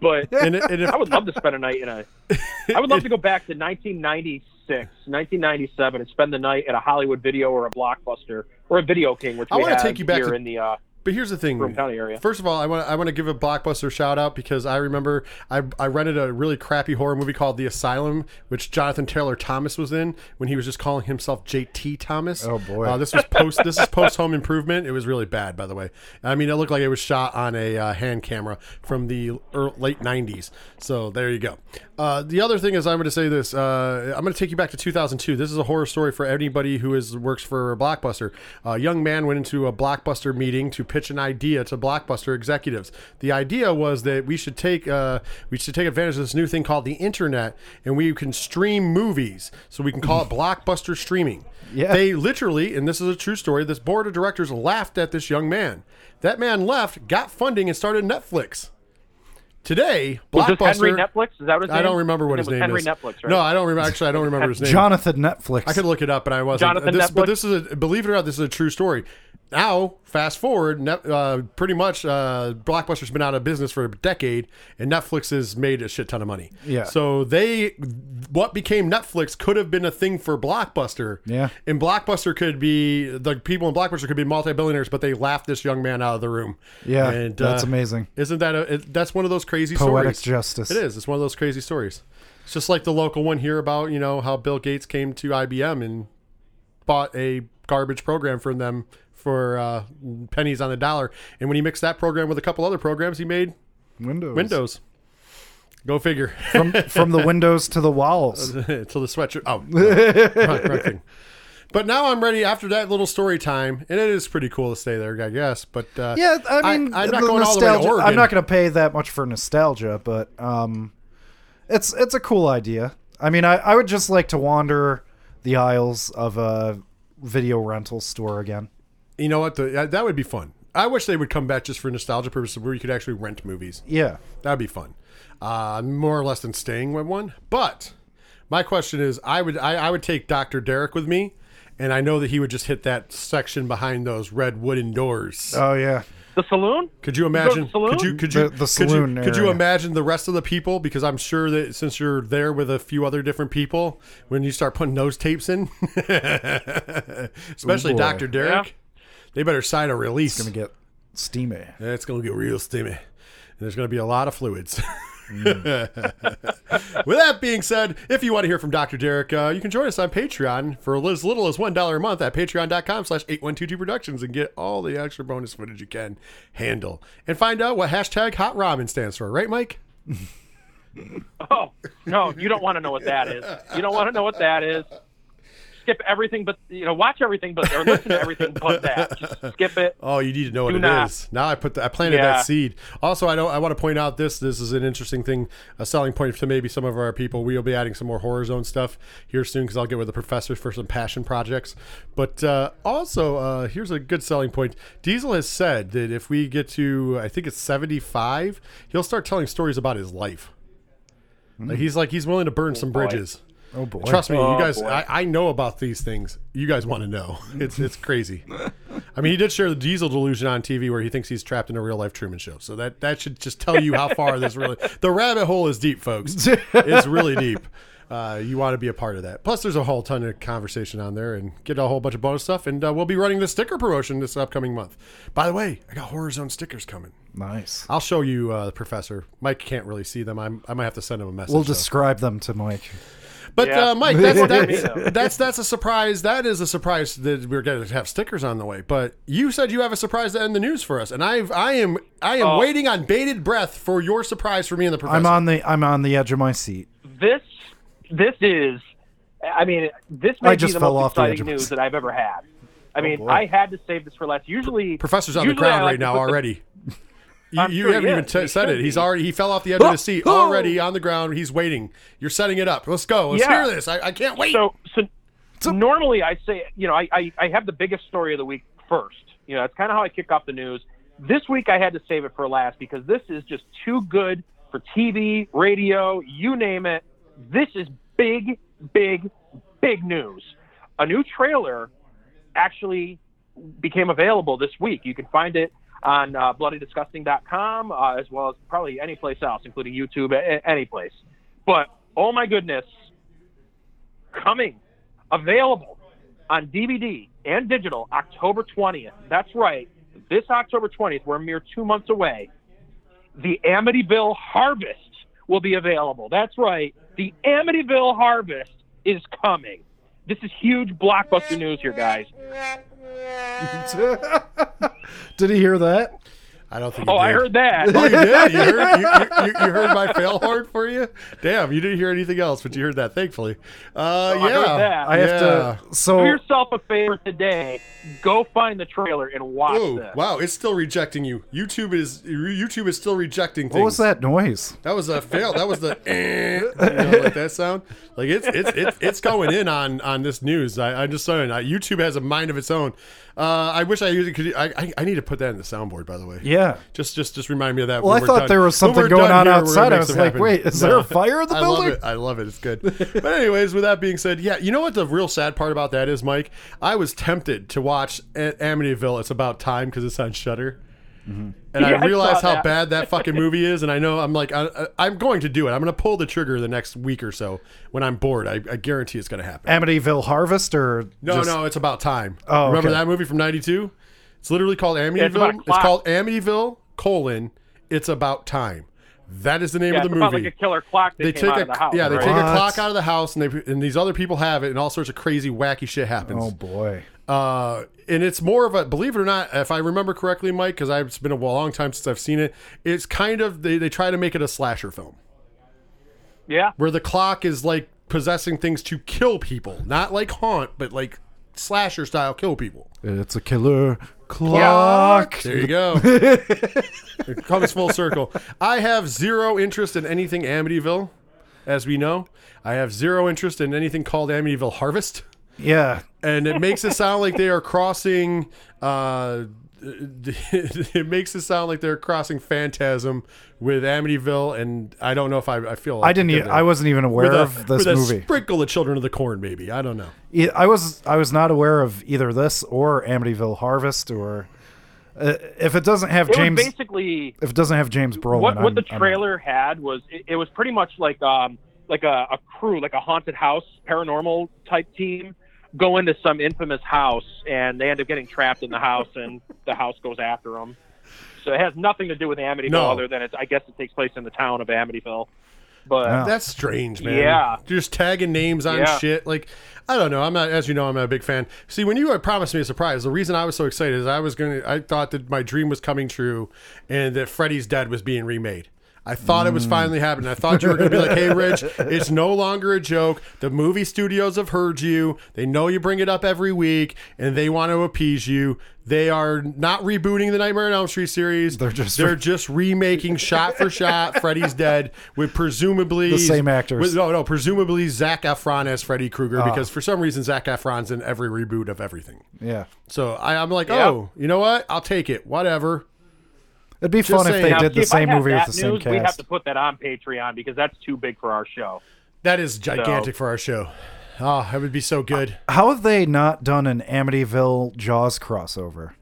but And, and if, I would love to spend a night in a. I would love to go back to 1996, 1997, and spend the night at a Hollywood Video or a Blockbuster or a Video King, which I we wanna take you back here to- in the uh, but here's the thing. Broome County area. First of all, I want I want to give a blockbuster shout out because I remember I, I rented a really crappy horror movie called The Asylum, which Jonathan Taylor Thomas was in when he was just calling himself JT Thomas. Oh, boy. Uh, this was post this is post Home Improvement. It was really bad, by the way. I mean, it looked like it was shot on a uh, hand camera from the ear late '90s. So there you go. Uh, the other thing is, I'm going to say this. Uh, I'm going to take you back to 2002. This is a horror story for anybody who is works for a blockbuster. A young man went into a blockbuster meeting to pitch an idea to blockbuster executives. The idea was that we should take uh, we should take advantage of this new thing called the internet, and we can stream movies. So we can call it blockbuster streaming. Yeah. They literally, and this is a true story. This board of directors laughed at this young man. That man left, got funding, and started Netflix. Today, Was this Blockbuster. Henry Netflix? Is that what his name? I don't remember what His his name name is. Henry Netflix, right? No, I don't remember. Actually, I don't remember his name. Jonathan Netflix. I could look it up, but I wasn't. Jonathan this, but this is a believe it or not, this is a true story. Now, fast forward, uh, pretty much, uh, Blockbuster's been out of business for a decade, and Netflix has made a shit ton of money. Yeah. So they, what became Netflix could have been a thing for Blockbuster. Yeah. And Blockbuster could be the people in Blockbuster could be multi-billionaires, but they laughed this young man out of the room. Yeah, and, that's uh, amazing. Isn't that a? It, that's one of those crazy Poetic stories. justice. It is. It's one of those crazy stories. It's just like the local one here about you know how Bill Gates came to IBM and bought a garbage program from them for uh, pennies on the dollar, and when he mixed that program with a couple other programs, he made Windows. Windows. Go figure. From from the windows to the walls. to the sweatshirt. Oh, no. wrong, wrong thing. But now I'm ready after that little story time, and it is pretty cool to stay there, I guess. But uh, Yeah, I mean, I, am not going all the way to nostalgia- Oregon. I'm not going to pay that much for nostalgia, but um, it's it's a cool idea. I mean, I, I would just like to wander the aisles of a video rental store again. You know what? The, that- that would be fun. I wish they would come back just for nostalgia purposes, where you could actually rent movies. Yeah, That'd be fun. Uh, more or less than staying with one. But my question is, I would I, I would take Doctor Derek with me, and I know that he would just hit that section behind those red wooden doors. oh yeah, The saloon? Could you go to imagine? saloon? Could you could you The- the could saloon you, could you imagine the rest of the people? Because I'm sure that since you're there with a few other different people, when you start putting those tapes in, especially. Doctor Derek, they better sign a release. It's gonna get steamy. It's gonna get real steamy. And there's gonna be a lot of fluids. With that being said, if you want to hear from Dr. Derek, uh, you can join us on Patreon for as little as $1 a month at patreon.com slash 8122 productions and get all the extra bonus footage you can handle. And find out what hashtag hot ramen stands for, right, Mike? Oh no, you don't want to know what that is. You don't want to know what that is. Skip everything, but you know, watch everything, but or listen to everything but that. Just skip it. Oh, you need to know what Do it not. is. Now I put the, I planted Yeah. that seed. Also, I don't. I want to point out this. This is an interesting thing, a selling point to maybe some of our people. We'll be adding some more horror zone stuff here soon because I'll get with the professors for some passion projects. But uh, also, uh, here's a good selling point. Diesel has said that if we get to, I think it's 75, he'll start telling stories about his life. Like, he's like he's willing to burn some boy. Bridges. Oh boy. Trust me, Oh, you guys. I, I know about these things. You guys want to know. It's it's crazy. I mean, he did share the Diesel delusion on TV, where he thinks he's trapped in a real life Truman Show. So that that should just tell you how far this really. The rabbit hole is deep, folks. It's really deep. Uh, you want to be a part of that. Plus, there's a whole ton of conversation on there, and get a whole bunch of bonus stuff. And uh, we'll be running the sticker promotion this upcoming month. By the way, I got Horror Zone stickers coming. Nice. I'll show you, uh, Professor. Mike can't really see them. I'm, I might have to send him a message. We'll so. describe them to Mike. But Yeah. uh, Mike, that's that's, that's that's a surprise. That is a surprise that we're going to have stickers on the way. But you said you have a surprise to end the news for us, and I I am I am Oh. waiting on bated breath for your surprise for me and the professor. I'm on the I'm on the edge of my seat. This this is I mean, this may I be just the fell most off the edge exciting of my news that I've ever had. I mean, boy. I had to save this for last. Usually, Professor's on the usually I ground like right now put the- already. You, you haven't even t- said it. He's already he fell off the edge of the seat Oh! already on the ground. He's waiting. You're setting it up. Let's go. Let's Yeah. hear this. I, I can't wait. So, so, normally I say, you know, I, I, I have the biggest story of the week first. You know, that's kind of how I kick off the news. This week I had to save it for last because this is just too good for TV, radio, you name it. This is big, big, big news. A new trailer actually became available this week. You can find it on uh, bloodydisgusting.com uh, as well as probably any place else, including YouTube, a- any place. But oh my goodness, coming available on DVD and digital October 20th. That's right. This October 20th, we're a mere two months away. The Amityville Harvest will be available. That's right. The Amityville Harvest is coming. This is huge blockbuster news here, guys. Did he hear that? I don't think. Oh, you I heard that. Oh, you did. You heard, you, you, you heard my fail horn for you. Damn, you didn't hear anything else, but you heard that. Thankfully. Uh, I yeah. heard that. I have Yeah. to. Do yourself a favor today. Go find the trailer and watch Oh this. wow! It's still rejecting you. YouTube is YouTube is still rejecting things. what was that noise? That was a fail. That was the eh, you know, like that sound. Like it's it's it's, it's going in on on this news. I, I'm just saying. Uh, YouTube has a mind of its own. Uh, I wish I used it. Could I, I I need to put that in the soundboard. By the way. Yeah. Just just just remind me of that. Well, I thought done. there was something going on here, outside. I was like, happen. wait, is there a fire in the I building? love it. I love it. It's good. but anyways, with that being said, yeah, you know what the real sad part about that is, Mike? I was tempted to watch A- Amityville. It's about time because it's on Shudder. And Yeah, I I realized saw how that. bad that fucking movie is, and I know I'm like I, I- I'm going to do it. I'm going to pull the trigger the next week or so when I'm bored. I, I guarantee it's going to happen. Amityville Harvest or No, just- no, it's about time. Oh, remember okay. that movie from '92? It's literally called Amityville. about a It's, called Amityville colon. It's about time. That is the name Yeah, of it's the about movie like a killer clock that they came take out a of the house. yeah they right? take a clock out of the house and they and these other people have it and all sorts of crazy wacky shit happens. Oh boy. Uh, and it's more of a believe it or not, if I remember correctly, Mike, because it's been a long time since I've seen it. It's kind of they they try to make it a slasher film yeah. where the clock is like possessing things to kill people, not like haunt, but like slasher style kill people. It's a killer clock. There you go. it comes full circle. I have zero interest in anything Amityville, as we know. I have zero interest in anything called Amityville Harvest. Yeah. and it makes it sound like they are crossing. Uh, it makes it sound like they're crossing Phantasm with Amityville, and I don't know if I, I feel. I didn't. I wasn't even aware a, of this with a movie. sprinkle of Children of the Corn, maybe I don't know. Yeah, I was. I was not aware of either this or Amityville Harvest or. Uh, if it doesn't have It James, was basically if it doesn't have James Brolin, what what I'm- the I'm trailer had was it, it was pretty much like um like a, a crew like a haunted house paranormal type team go into some infamous house and they end up getting trapped in the house and the house goes after them. So it has nothing to do with Amityville No. other than it's I guess it takes place in the town of Amityville. But Yeah. That's strange, man. Yeah. Just tagging names on Yeah. shit. Like, I don't know. I'm not, as you know, I'm not a big fan. See, when you had promised me a surprise, the reason I was so excited is I was going to, I thought that my dream was coming true and that Freddy's Dead was being remade. I thought it was finally happening. I thought you were going to be like, hey, Rich, it's no longer a joke. The movie studios have heard you. They know you bring it up every week and they want to appease you. They are not rebooting the Nightmare on Elm Street series. They're just- they're just remaking shot for shot Freddy's Dead with presumably The same actors. with- no, no, presumably Zac Efron as Freddy Krueger Ah. because for some reason Zac Efron's in every reboot of everything. Yeah. So I, I'm like, oh, you know what? I'll take it. Whatever. It'd be fun if they Now, did the same movie with the same news, we have to put that on Patreon because that's too big for our show. That is gigantic for our show. Ah, oh, that would be so good. How have they not done an Amityville Jaws crossover?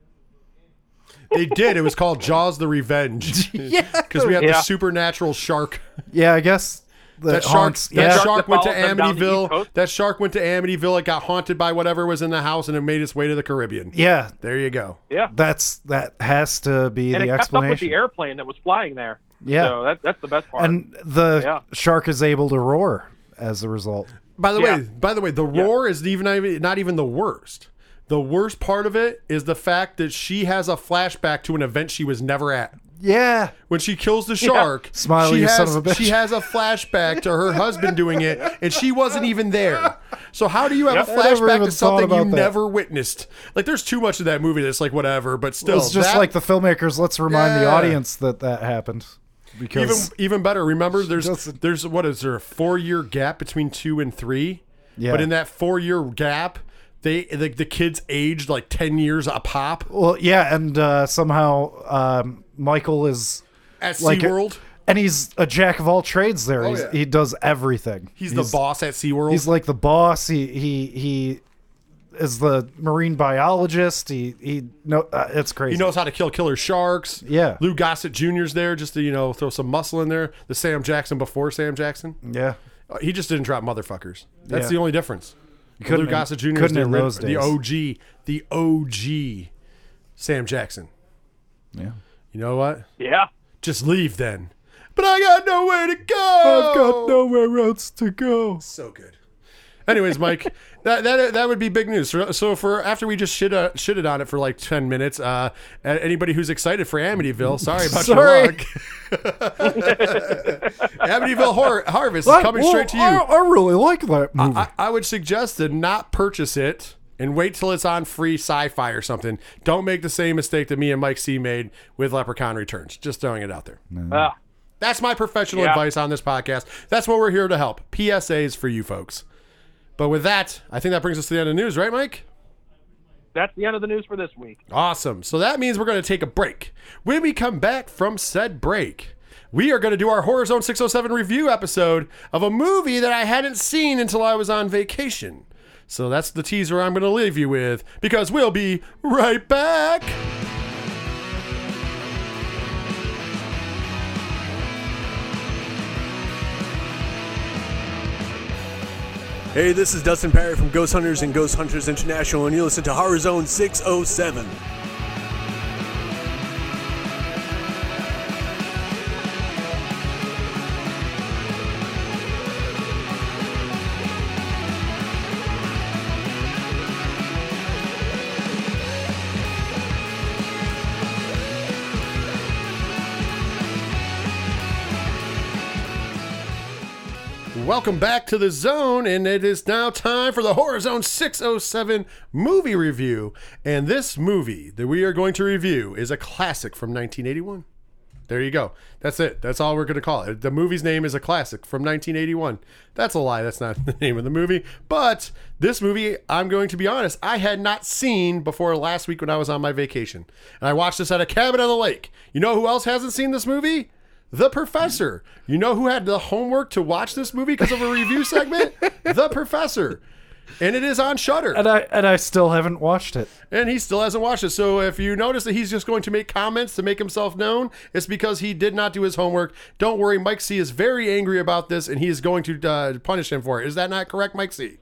They did. It was called Jaws the Revenge. Yeah. Because we have the supernatural shark. Yeah, I guess that, That shark, haunts. that yeah, shark went to that follows them down the East Amityville. That shark went to Amityville. It got haunted by whatever was in the house, and it made its way to the Caribbean. yeah. There you go. Yeah. That's that has to be and it the kept up with the airplane that was flying there. Yeah. So that, that's the best part. and the Yeah. shark is able to roar as a result. By the Yeah. way, by the way, the roar is even not even the worst. The worst part of it is the fact that she has a flashback to an event she was never at. Yeah. When she kills the shark, Smiley, she you has son of a bitch. she has a flashback to her husband doing it, and she wasn't even there. So how do you have Yep. a I never flashback even to something thought you about that. never witnessed? Like, there's too much of that movie that's like whatever, but still, it's just that- like the filmmakers. Let's remind the Yeah. audience that that happened even because even better. Remember, there's doesn't- there's what is there a four year gap between two and three? Yeah. But in that four year gap, they the, the kids aged like ten years a pop well, yeah, and uh, somehow um, Michael is at like SeaWorld. and he's a jack of all trades. There, Oh, yeah. he does everything. He's, the boss at SeaWorld. He's like the boss. He he he is the marine biologist. He he no, uh, it's crazy. he knows how to kill killer sharks. Yeah. Lou Gossett Jr.'s there just to, you know, throw some muscle in there. The Sam Jackson before Sam Jackson. yeah, Uh, He just didn't drop motherfuckers. That's Yeah. the only difference. couldn't Lou Gossett Jr. is couldn't the, in ori- those the days. OG, the OG Sam Jackson. yeah. You know what? yeah. Just leave then. But I got nowhere to go. I've got nowhere else to go. So good. Anyways, Mike, that, that that would be big news. So, so for after we just shit uh, shitted on it for like ten minutes, uh, anybody who's excited for Amityville, sorry about Sorry. your luck. Amityville Horror Harvest is coming Well, straight to you. I, I really like that movie. I, I would suggest to not purchase it and wait till it's on free sci-fi or something. Don't make the same mistake that me and Mike C made with Leprechaun Returns. Just throwing it out there. Ah, That's my professional Yeah. advice on this podcast. That's what we're here to help. PSAs for you folks. But with that, I think that brings us to the end of the news, right, Mike? that's the end of the news for this week. Awesome. So that means we're going to take a break. When we come back from said break, we are going to do our Horror Zone 607 review episode of a movie that I hadn't seen until I was on vacation. So that's the teaser I'm going to leave you with because we'll be right back. Hey, this is Dustin Pari from Ghost Hunters and Ghost Hunters International, and you listen to Horror Zone 607. Welcome back to the zone, and it is now time for the Horror Zone 607 movie review. And this movie that we are going to review is a classic from 1981. There you go. That's it. That's all we're going to call it. The movie's name is a classic from 1981. That's a lie. That's not the name of the movie. But this movie, I'm going to be honest, I had not seen before last week when I was on my vacation. And I watched this at a cabin on the lake. You know who else hasn't seen this movie? The Professor. You know who had the homework to watch this movie because of a review segment? The Professor. And it is on Shudder. and I and I still haven't watched it. And he still hasn't watched it. So if you notice that he's just going to make comments to make himself known, it's because he did not do his homework. Don't worry, Mike C is very angry about this and he is going to uh, punish him for it. Is that not correct, Mike C?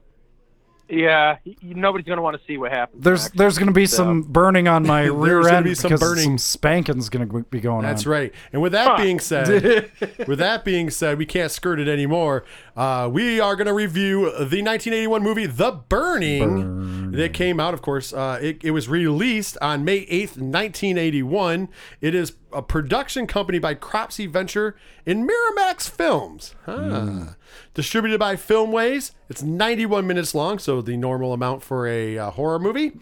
Yeah, y- y- nobody's gonna want to see what happens. There's next. there's gonna be some burning on my rear end be some because burning. some spanking's gonna be going That's on. That's right. And with that being said, with that being said, we can't skirt it anymore. Uh, we are going to review the 1981 movie The Burning. That came out, of course. Uh, it, it was released on May 8th, 1981. It is a production company by Cropsey Venture and Miramax Films. Huh. Distributed by Filmways. It's 91 minutes long, so the normal amount for a uh, horror movie.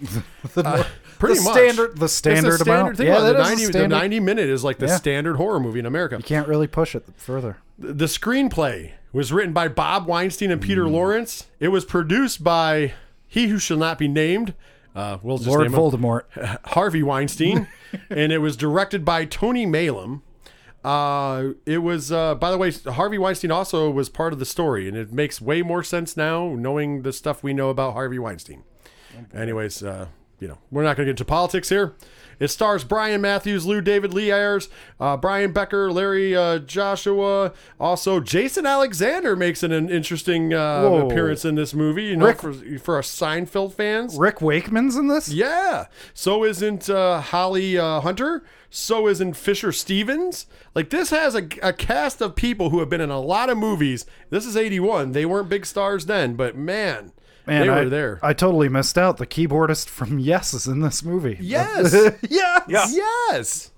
Uh, pretty the much. standard- the a standard amount. Think Yeah, the, is a 90, the standard. 90 minute is like the Yeah. standard horror movie in America. You can't really push it further. The screenplay was written by Bob Weinstein and Mm. Peter Lawrence. It was produced by he who shall not be named. Uh, we'll just Lord name him Voldemort. Harvey Weinstein, and it was directed by Tony Maylam. Uh, it was, uh, by the way, Harvey Weinstein also was part of the story, and it makes way more sense now knowing the stuff we know about Harvey Weinstein. Anyways, uh, you know, we're not going to get into politics here. It stars Brian Matthews, Lou David, Leah Ayres, uh, Brian Backer, Larry uh, Joshua. Also, Jason Alexander makes an, an interesting uh, appearance in this movie. You know, Rick- for for our Seinfeld fans. Rick Wakeman's in this. Yeah. So isn't uh, Holly uh, Hunter. So isn't Fisher Stevens. Like this has a, a cast of people who have been in a lot of movies. This is '81. They weren't big stars then, but man, Man, they I, were there. I totally missed out. The keyboardist from Yes is in this movie. yes. yes. Yeah. Yes.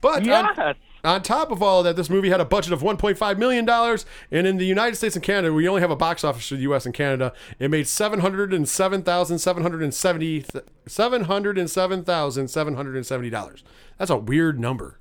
But on- Yes. On, top of all of that, this movie had a budget of 1.5 million dollars, and in the United States and Canada, we only have a box office for the U.S. and Canada. It made 707,770 seven hundred and seven thousand seven hundred and seventy dollars. That's a weird number.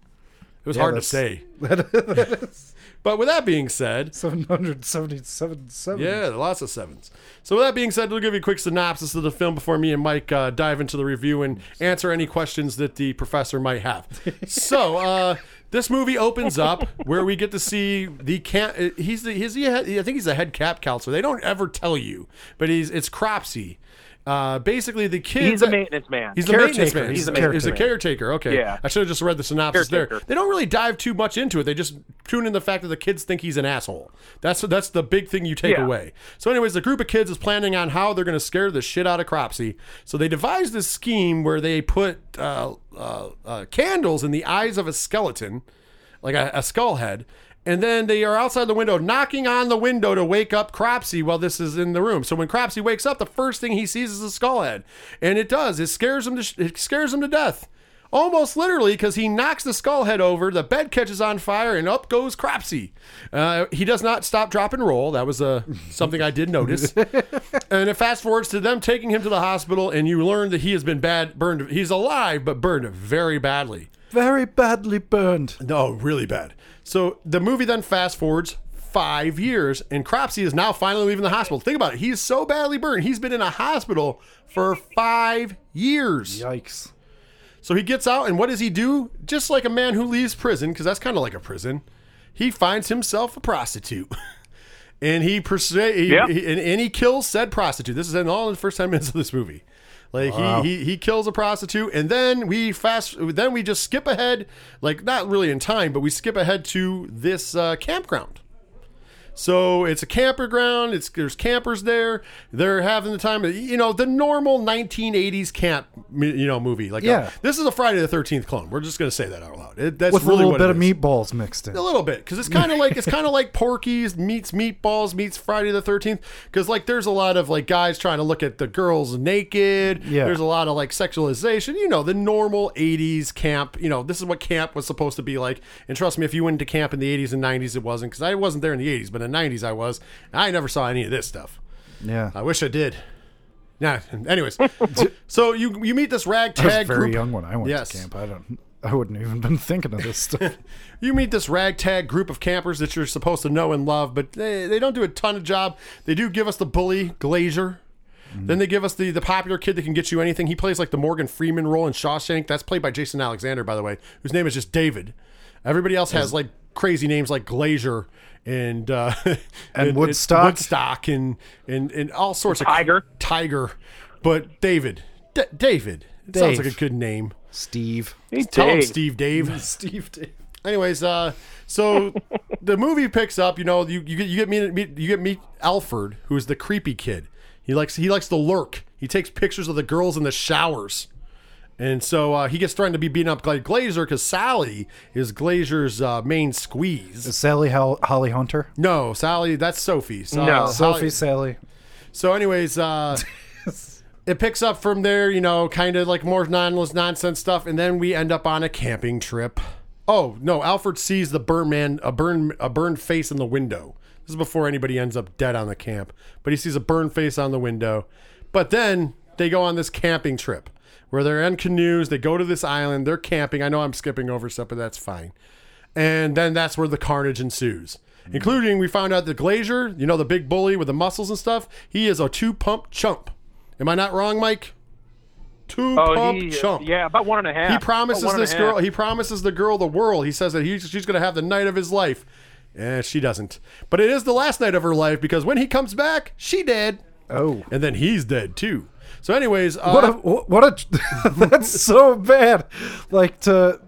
It was hard to say. But with that being said, Seven hundred seventy-seven. Seven. yeah, lots of sevens. So with that being said, we'll give you a quick synopsis of the film before me and Mike uh, dive into the review and answer any questions that the professor might have. so uh, this movie opens up where we get to see the camp. He's the he's the head, I think he's the head cap counselor. They don't ever tell you, but he's it's Cropsey. Uh, basically, the kids. He's a maintenance man. He's the maintenance Caretaker. man. He's He's, the the, he's a caretaker. Okay. Yeah. I should have just read the synopsis there. They don't really dive too much into it. They just tune in the fact that the kids think he's an asshole. That's that's the big thing you take Yeah. away. So, anyways, the group of kids is planning on how they're going to scare the shit out of Cropsey. So they devised this scheme where they put uh, uh, uh, candles in the eyes of a skeleton, like a, a skull head. And then they are outside the window, knocking on the window to wake up Cropsey while this is in the room. So when Cropsey wakes up, the first thing he sees is a skull head, and it does. It scares him to sh- it scares him to death, almost literally, because he knocks the skull head over. The bed catches on fire, and up goes Cropsey. Uh, he does not stop, drop, and roll. That was uh, something I did notice. and it fast forwards to them taking him to the hospital, and you learn that he has been bad burned. He's alive, but burned very badly. Very badly burned. No, really bad. So the movie then fast forwards five years, and Cropsey is now finally leaving the hospital. Think about it. He's so badly burned. He's been in a hospital for five years. Yikes. So he gets out, and what does he do? Just like a man who leaves prison, because that's kind of like a prison, he finds himself a prostitute. and he persuade, he, Yep. he- and, and he kills said prostitute. This is in all in the first ten minutes of this movie. Like he, he he kills a prostitute, and then we fast. Then we just skip ahead, like not really in time, but we skip ahead to this uh, campground. So it's a camper ground. It's there's campers there. They're having the time. Of, you know the normal 1980s camp, you know, movie. Like Yeah. a, this is a Friday the 13th clone. We're just gonna say that out loud. It, that's With really a little bit of meatballs mixed in. A little bit, because it's kind of like it's kind of like Porky's meets Meatballs meets Friday the Thirteenth. Because like there's a lot of like guys trying to look at the girls naked. Yeah. There's a lot of like sexualization. You know the normal '80s camp. You know this is what camp was supposed to be like. And trust me, if you went to camp in the '80s and '90s, it wasn't. Because I wasn't there in the '80s, but in the '90s I was. I never saw any of this stuff. Yeah. I wish I did. Yeah. Anyways, so you you meet this I was ragtag very group. young when I went Yes. to camp. I don't. I wouldn't even been thinking of this stuff. You meet this ragtag group of campers that you're supposed to know and love, but they, they don't do a ton of job. They do give us the bully Glazer. Mm-hmm. Then they give us the the popular kid that can get you anything. He plays like the Morgan Freeman role in Shawshank. That's played by Jason Alexander, by the way, whose name is just David. Everybody else has like crazy names like Glazer and uh, And Woodstock. Woodstock, and and and all sorts Tiger. of Tiger. tiger. But David, D- David, it sounds like a good name. Steve. Hey, Tell him Dave. Steve Dave. Steve. Dave. Anyways, uh, so the movie picks up. You know, you you get you get meet, meet you get meet Alfred, who's the creepy kid. He likes he likes to lurk. He takes pictures of the girls in the showers. And so uh, he gets threatened to be beaten up by Glazer because Sally is Glazer's uh, main squeeze. Is Sally Hol- Holly Hunter? No, Sally, that's Sophie. So, No. uh, Sophie Sally. so, anyways, uh, it picks up from there, you know, kind of like more non- nonsense stuff, and then we end up on a camping trip. Oh no, Alfred sees the burn man, a burn, a burned face in the window. This is before anybody ends up dead on the camp, but he sees a burned face on the window. But then they go on this camping trip where they're in canoes. They go to this island. They're camping. I know I'm skipping over stuff, but that's fine. And then that's where the carnage ensues. Hmm. Including, we found out that Glazer, you know, the big bully with the muscles and stuff, he is a two pump chump. Am I not wrong, Mike? Two Oh, pump he, chump. yeah, about one and a half. He promises this girl. half. He promises the girl the world. He says that he, she's going to have the night of his life, and she doesn't. But it is the last night of her life because when he comes back, she dead, Oh. and then he's dead too. So, anyways, uh, What a what a that's so bad. Like to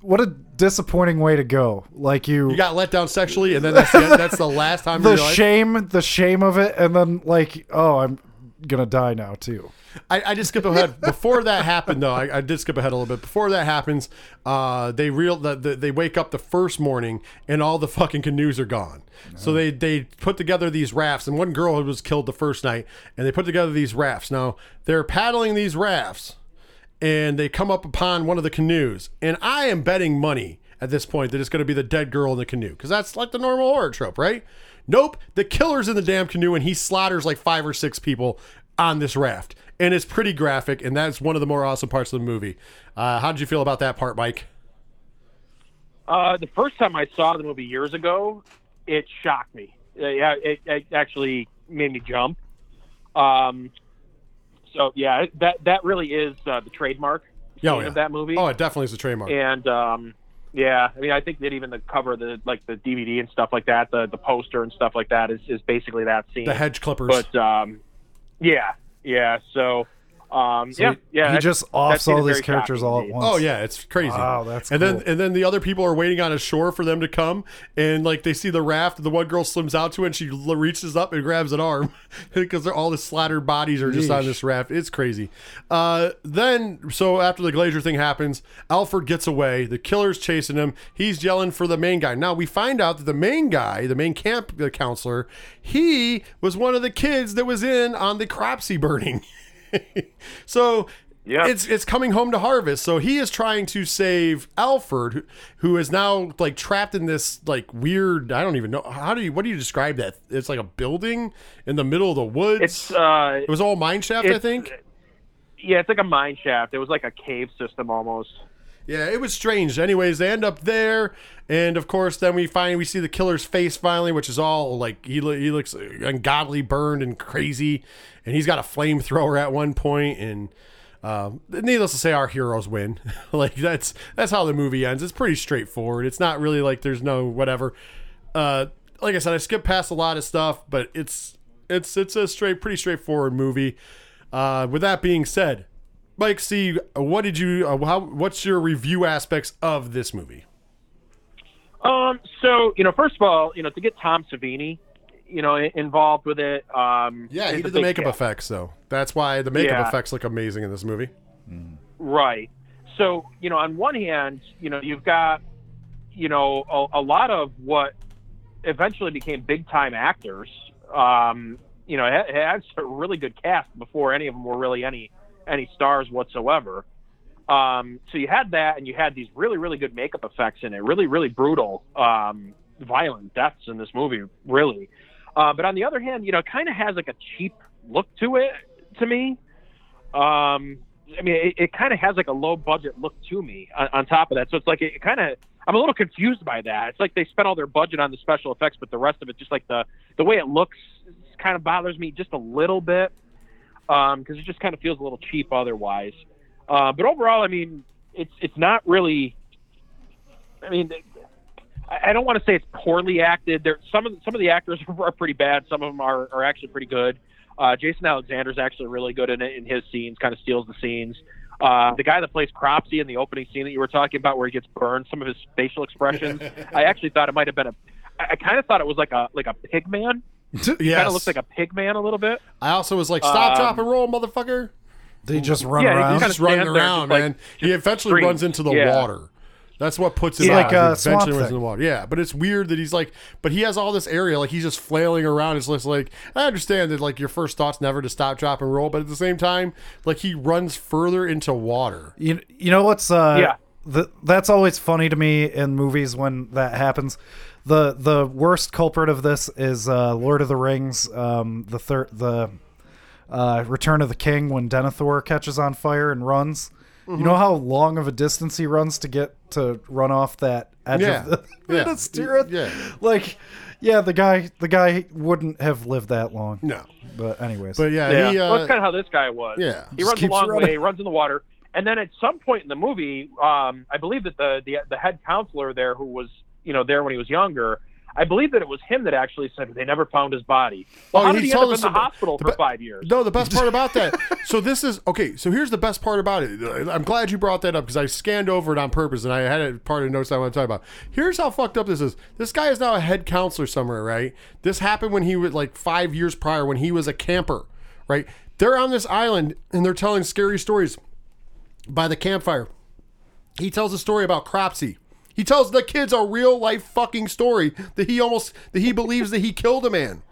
what a disappointing way to go. Like you, you got let down sexually, and then that's the, that's the last time. the of your life. shame, the shame of it, and then like, oh, I'm gonna die now too. I, I just skip ahead. Before that happened, though, I, I did skip ahead a little bit. Before that happens, uh, they real the, the, they wake up the first morning and all the fucking canoes are gone. So they they put together these rafts, and one girl was killed the first night, and they put together these rafts. Now they're paddling these rafts, and they come up upon one of the canoes, and I am betting money at this point that it's going to be the dead girl in the canoe because that's like the normal horror trope, right? Nope, the killer's in the damn canoe, and he slaughters like five or six people on this raft, and it's pretty graphic, and that's one of the more awesome parts of the movie. Uh, how did you feel about that part, Mike? Uh, the first time I saw the movie years ago, it shocked me. Uh, yeah, it, it actually made me jump. Um, so yeah, that that really is uh, the trademark oh, yeah. of that movie. Oh, it definitely is the trademark. and um, yeah, I mean, I think that even the cover, the like the DVD and stuff like that, the the poster and stuff like that is is basically that scene. the hedge clippers. But um, yeah, yeah. So um, yeah, yeah. he just offs all these characters all at once. Oh yeah, it's crazy. Wow, that's and then and then the other people are waiting on a shore for them to come, and like they see the raft, and the one girl swims out to it, and she l- reaches up and grabs an arm because all the slaughtered bodies are just on this raft. It's crazy. Uh, then so after the Glazer thing happens, Alfred gets away. The killer's chasing him. He's yelling for the main guy. Now we find out that the main guy, the main camp uh, counselor, he was one of the kids that was in on the Cropsey burning. so Yeah. it's it's coming home to harvest. So he is trying to save Alfred, who, who is now like trapped in this like weird. I don't even know how do you what do you describe that? It's like a building in the middle of the woods. It's uh, it was all mine shaft, I think. yeah, it's like a mine shaft. It was like a cave system almost. Yeah, it was strange. Anyways, they end up there, and of course, then we find we see the killer's face finally, which is all like he he looks ungodly burned and crazy, and he's got a flamethrower at one point, and uh, needless to say, our heroes win. like that's that's how the movie ends. It's pretty straightforward. It's not really like there's no whatever. Uh, like I said, I skipped past a lot of stuff, but it's it's it's a straight, pretty straightforward movie. Uh, with that being said, Mike, see, what did you? Uh, how? What's your review aspects of this movie? Um, so you know, first of all, you know, to get Tom Savini, you know, involved with it. Um, Yeah, he did the makeup effects, though. That's why the makeup Yeah. effects look amazing in this movie. Right. So, you know, on one hand, you know, you've got, you know, a, a lot of what eventually became big time actors. Um, you know, it, it had a really good cast before any of them were really any any stars whatsoever. Um, so you had that, and you had these really, really good makeup effects in it. Really, really brutal, um, violent deaths in this movie. Really. Uh, but on the other hand, you know, it kind of has like a cheap look to it to me. Um, I mean, it, it kind of has like a low budget look to me on, on top of that. So it's like it kind of I'm a little confused by that. It's like they spent all their budget on the special effects, but the rest of it, just like the the way it looks, kind of bothers me just a little bit because it just kind of feels a little cheap otherwise. Uh, but overall, I mean, it's it's not really. I mean, I don't want to say it's poorly acted. There, some of some of the actors are pretty bad. Some of them are, are actually pretty good. Uh, Jason Alexander's actually really good in it in his scenes. Kind of steals the scenes. Uh, the guy that plays Cropsey in the opening scene that you were talking about, where he gets burned, some of his facial expressions, I actually thought it might have been a. I, kind of thought it was like a like a pig man Yes. Kind of looks like a pig man a little bit. I also was like, stop, Um, drop, and roll, motherfucker. They just run Yeah, around. He's kinda just running stands there and around, just, like, man. He eventually screams. runs into the Yeah. water. That's what puts it He's out. like, He uh, eventually runs Thing. in the water. Yeah, but it's weird that he's like, but he has all this area, like he's just flailing around. It's just like I understand that like your first thought's never to stop, drop, and roll, but at the same time, like he runs further into water. You, you know what's uh Yeah. the, that's always funny to me in movies when that happens. The the worst culprit of this is uh, Lord of the Rings, um, the third the uh, Return of the King when Denethor catches on fire and runs. You Mm-hmm. know how long of a distance he runs to get to run off that edge Yeah. of the Yeah. Minas Tirith? Yeah. Like, yeah, the guy the guy wouldn't have lived that long. No, But anyways, but yeah, Yeah, he. Uh, well, that's kind of how this guy was. yeah. he runs a long running. way, runs in the water, and then at some point in the movie, um, I believe that the, the the head counselor there, who was you know there when he was younger, I believe that it was him that actually said they never found his body. Well, Oh, how he did he end up in the about- hospital for five years? No, the best part about that. So this is okay. So here's the best part about it. I'm glad you brought that up because I scanned over it on purpose and I had a part of the notes I want to talk about. Here's how fucked up this is. This guy is now a head counselor somewhere, right? This happened when he was like five years prior when he was a camper, right? They're on this island and they're telling scary stories by the campfire. He tells a story about Cropsey. He tells the kids a real life fucking story that he almost that he believes that he killed a man.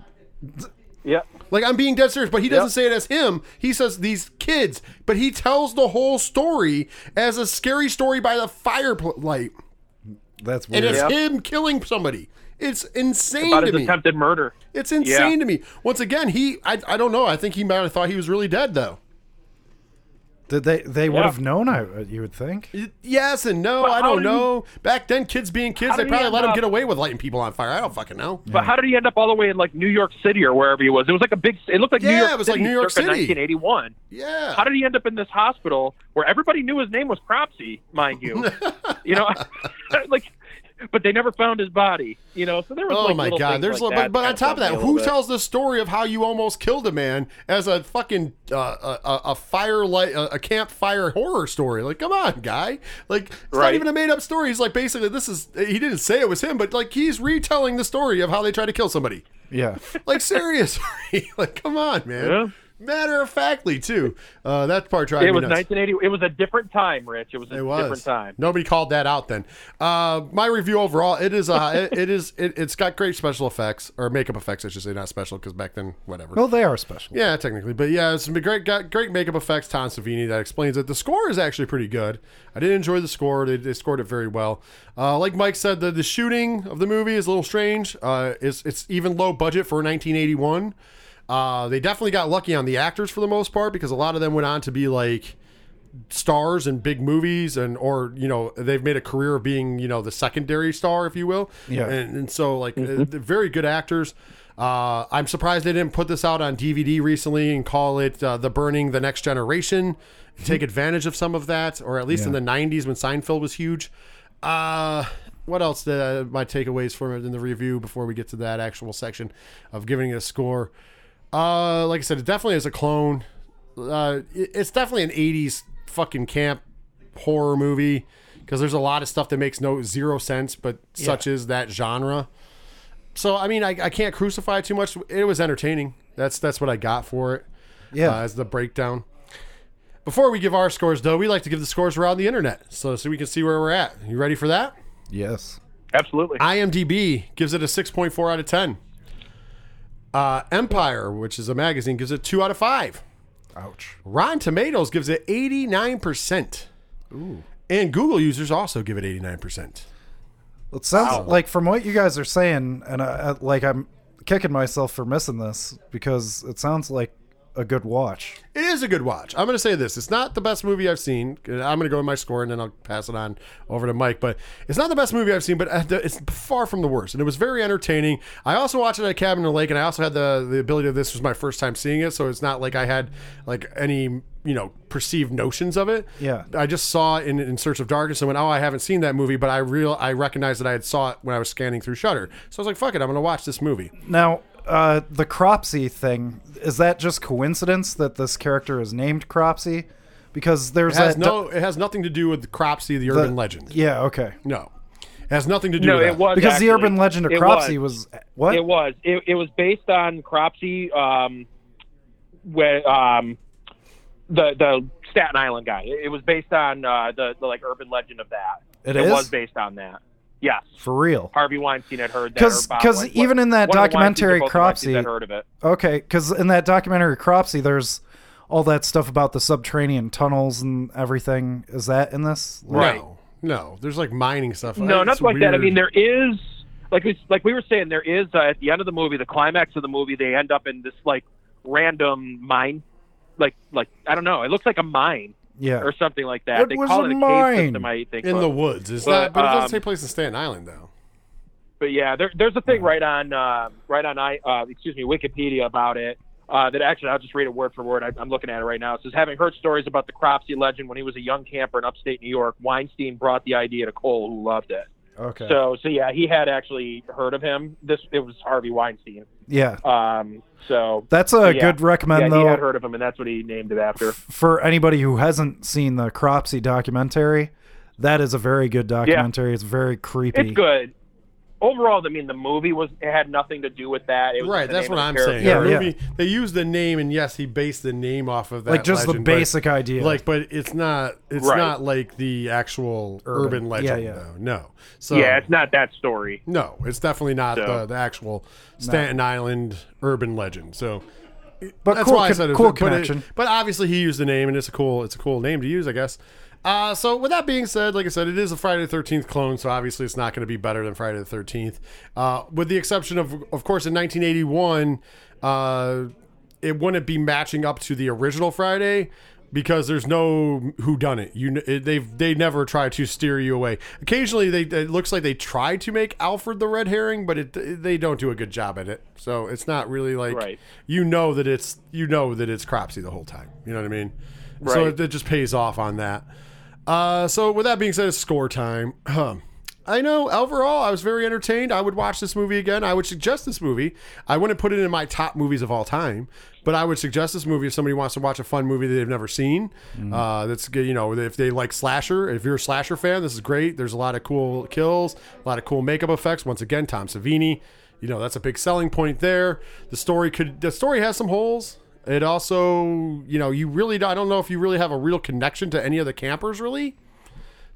Yeah, Like I'm being dead serious, but he doesn't Yep. say it as him. He says these kids, but he tells the whole story as a scary story by the firelight, that's and weird. it's Yep. him killing somebody. It's insane about to his me. attempted murder. It's insane to me. Once again, he I, I don't know. I think he might have thought he was really dead though. Did they they would Yeah. have known? I uh, you would think. Yes and no. But I don't did he- know. Back then, kids being kids, they probably let him up- get away with lighting people on fire. I don't fucking know. But how did he end up all the way in like New York City or wherever he was? It was like a big. It looked like New Yeah, York it was City like New York circa City. 1981. Yeah. How did he end up in this hospital where everybody knew his name was Cropsey, mind you? you know, like, but they never found his body. You know, so there was. Oh like, my little god! There's like but, but on top of that, bugged me a who little bit. tells the story of how you almost killed a man as a fucking uh, a, a, a firelight a, a campfire horror story? Like, come on, guy! Like, it's not even a made up story. He's like basically this is he didn't say it was him, but like he's retelling the story of how they tried to kill somebody. Yeah. Like seriously, like come on, man. Yeah. Matter of factly too. Uh, that part drives It me was nuts. 1980. It was a different time, Rich. It was a It was different time. Nobody called that out then. Uh, my review overall, it is uh, it, it is it, it's got great special effects or makeup effects, I should say, not special because back then, whatever. Well, they are special. Yeah, technically, but yeah, it's some great got great makeup effects. Tom Savini that explains it. The score is actually pretty good. I did enjoy the score. They, they scored it very well. Uh, like Mike said, the the shooting of the movie is a little strange. Uh, it's it's even low budget for 1981. Uh, they definitely got lucky on the actors for the most part because a lot of them went on to be like stars in big movies and or you know they've made a career of being you know the secondary star if you will. Yeah. and, and so like uh, they're very good actors. Uh, i'm surprised they didn't put this out on dvd recently and call it uh, the burning the next generation. Take advantage of some of that or at least in the 90s when seinfeld was huge. Uh, what else did uh, my takeaways from it in the review before we get to that actual section of giving it a score uh, like i said it definitely is a clone uh, it's definitely an 80s fucking camp horror movie because there's a lot of stuff that makes no zero sense, but such is that genre. So I mean, I, I can't crucify it too much. It was entertaining. That's that's what I got for it. Yeah. uh, as the breakdown. Before we give our scores, though, we like to give the scores around the internet, so so we can see where we're at. You ready for that? Yes. Absolutely. IMDb gives it a 6.4 out of 10. Uh, Empire, which is a magazine, gives it 2 out of 5. Ouch. Rotten Tomatoes gives it 89%. Ooh. And Google users also give it 89%. It sounds like from what you guys are saying, and uh, like I'm kicking myself for missing this because it sounds like a good watch. It is a good watch. I'm going to say this. It's not the best movie I've seen. I'm going to go with my score and then I'll pass it on over to Mike. But it's not the best movie I've seen, but it's far from the worst. And it was very entertaining. I also watched it at Cabin in the Lake, and I also had the, the ability of this was my first time seeing it. So it's not like I had like any, you know, perceived notions of it. Yeah. I just saw it in, in Search of Darkness and went, oh, I haven't seen that movie, but I real I recognized that I had saw it when I was scanning through Shudder. So I was like, fuck it, I'm going to watch this movie. Now, uh, the Cropsey thing is that just coincidence that this character is named Cropsey? Because there's It has that no, it has nothing to do with Cropsey, the the- urban legend. Yeah. Okay. No. It has nothing to do No, with it that. was because actually. the urban legend of Cropsey was. was, what? It was. It, it was based on Cropsy, um, where um, the the Staten Island guy. It, it was based on uh, the the like urban legend of that. It it is? was based on that. Yes, For real. Harvey Weinstein had heard that. Because because even in that one of the Weinsteins or documentary both the Weinsteins Cropsey, had heard of it. okay, because in that documentary Cropsey, there's all that stuff about the subterranean tunnels and everything. Is that in this? No, no. There's like mining stuff. No, It's nothing like that. I mean, there is like we like we were saying, there is uh, at the end of the movie, the climax of the movie, they end up in this like random mine, like like I don't know, it looks like a mine Yeah. or something like that. It they was call a it a mine. cave system, I think. in but, the woods. Is but, not, but it doesn't um, take place in Staten Island though. but yeah, there, there's a thing right on uh, right on I uh, excuse me Wikipedia about it. Uh, that actually, I'll just read it word for word. I, I'm looking at it right now. It says, having heard stories about the Cropsey legend when he was a young camper in upstate New York, Weinstein brought the idea to Cole, who loved it. Okay. So, so yeah, he had actually heard of him. This it was Harvey Weinstein. Yeah. Um, so That's a yeah. good recommend yeah, though. he had heard of him, and that's what he named it after. for anybody who hasn't seen the Cropsey documentary, that is a very good documentary. It's very creepy. It's good. Overall, I mean, the movie was it had nothing to do with that. It was Right, that's what I'm the saying. Yeah, the yeah. movie, They use the name, and yes, he based the name off of that. like just legend, the but- basic idea. Like, but it's not. It's Right. not like the actual urban, Urban. legend. Yeah, yeah. Though. No. So yeah, it's not that story. no, it's definitely not So- the, the actual Staten Island urban legend. So. but That's cool, why I con- said it, cool but it- connection. but obviously, he used the name, and it's a cool. It's a cool name to use, I guess. Uh, so with that being said, like I said, it is a Friday the Thirteenth clone, so obviously it's not going to be better than Friday the Thirteenth. Uh, with the exception of, of course, in 1981, uh, it wouldn't be matching up to the original Friday because there's no who done it. You they've they never try to steer you away. Occasionally, they it looks like they try to make Alfred the red herring, but it they don't do a good job at it. So it's not really like Right. you know that it's you know that it's Cropsey the whole time. You know what I mean? So Right. it, it just pays off on that. Uh, so with that being said, it's score time. Huh. I know overall I was very entertained. I would watch this movie again. I would suggest this movie. I wouldn't put it in my top movies of all time, but I would suggest this movie if somebody wants to watch a fun movie that they've never seen. Uh, that's good. You know, if they like slasher, if you're a slasher fan, this is great. There's a lot of cool kills, a lot of cool makeup effects. Once again, Tom Savini. You know, that's a big selling point there. The story could the story has some holes. It also, you know, you really I don't know if you really have a real connection to any of the campers really.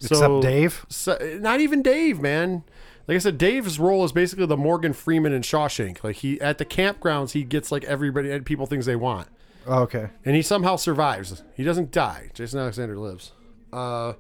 Except Dave? So, not even Dave, man. Like I said, Dave's role is basically the Morgan Freeman in Shawshank. Like he at the campgrounds, he gets like everybody and people things they want, Oh, okay. and he somehow survives. He doesn't die. Jason Alexander lives. Uh,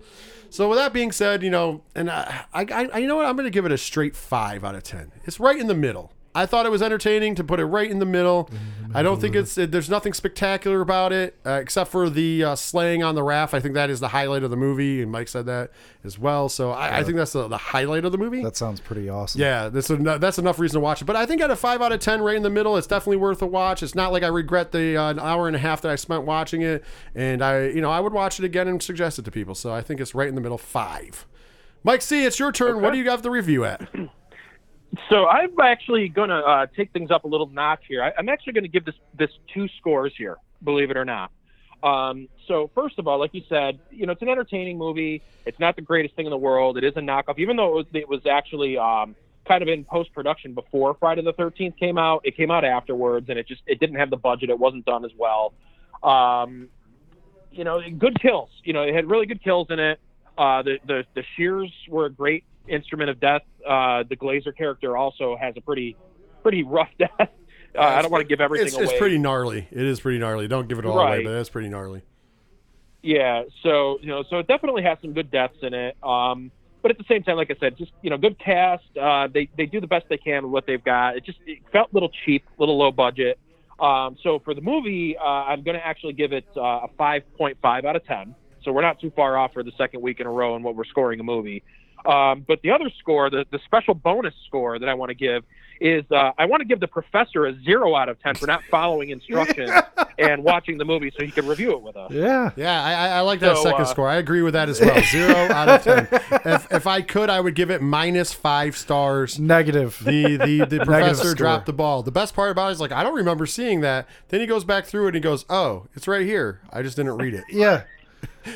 so with that being said, you know, and I, I, I you know what, I'm going to give it a straight five out of ten. It's right in the middle. I thought it was entertaining to put it right in the middle. I don't think it's there's nothing spectacular about it uh, except for the uh, slaying on the raft. I think that is the highlight of the movie, and Mike said that as well. So I, I think that's the, the highlight of the movie. That sounds pretty awesome. Yeah, that's enough, that's enough reason to watch it. But I think at a five out of ten, right in the middle, it's definitely worth a watch. It's not like I regret the uh, an hour and a half that I spent watching it, and I, you know, I would watch it again and suggest it to people. So I think it's right in the middle, five. Mike C, it's your turn. What do you have the review at? So I'm actually going to uh, take things up a little notch here. I, I'm actually going to give this this two scores here, believe it or not. Um, so first of all, like you said, you know, it's an entertaining movie. It's not the greatest thing in the world. It is a knockoff, even though it was, it was actually um, kind of in post production before Friday the 13th came out. It came out afterwards, and it just it didn't have the budget. It wasn't done as well. Um, you know, good kills. You know, it had really good kills in it. Uh, the the the shears were a great instrument of death. Uh, the Glazer character also has a pretty pretty rough death. Uh, I don't want to give everything It's, away. it's pretty gnarly. It is pretty gnarly. Don't give it all away, but it's pretty gnarly. Yeah, so you know, so it definitely has some good deaths in it. Um, but at the same time, like I said, just you know, good cast. Uh, they they do the best they can with what they've got. It just it felt a little cheap, a little low budget. Um, so for the movie, uh, I'm going to actually give it uh, a 5.5 out of 10. So we're not too far off for the second week in a row in what we're scoring a movie. Um, but the other score, the, the special bonus score that I want to give is uh, I want to give the professor a zero out of 10 for not following instructions and watching the movie so he could review it with us. Yeah. Yeah, I, I- I like that So, second uh, score. I agree with that as well. Zero out of ten. If, if I could, I would give it minus five stars. Negative. the the, the professor dropped the ball. The best part about it is like I don't remember seeing that. Then he goes back through it and he goes, "Oh, it's right here. I just didn't read it." yeah.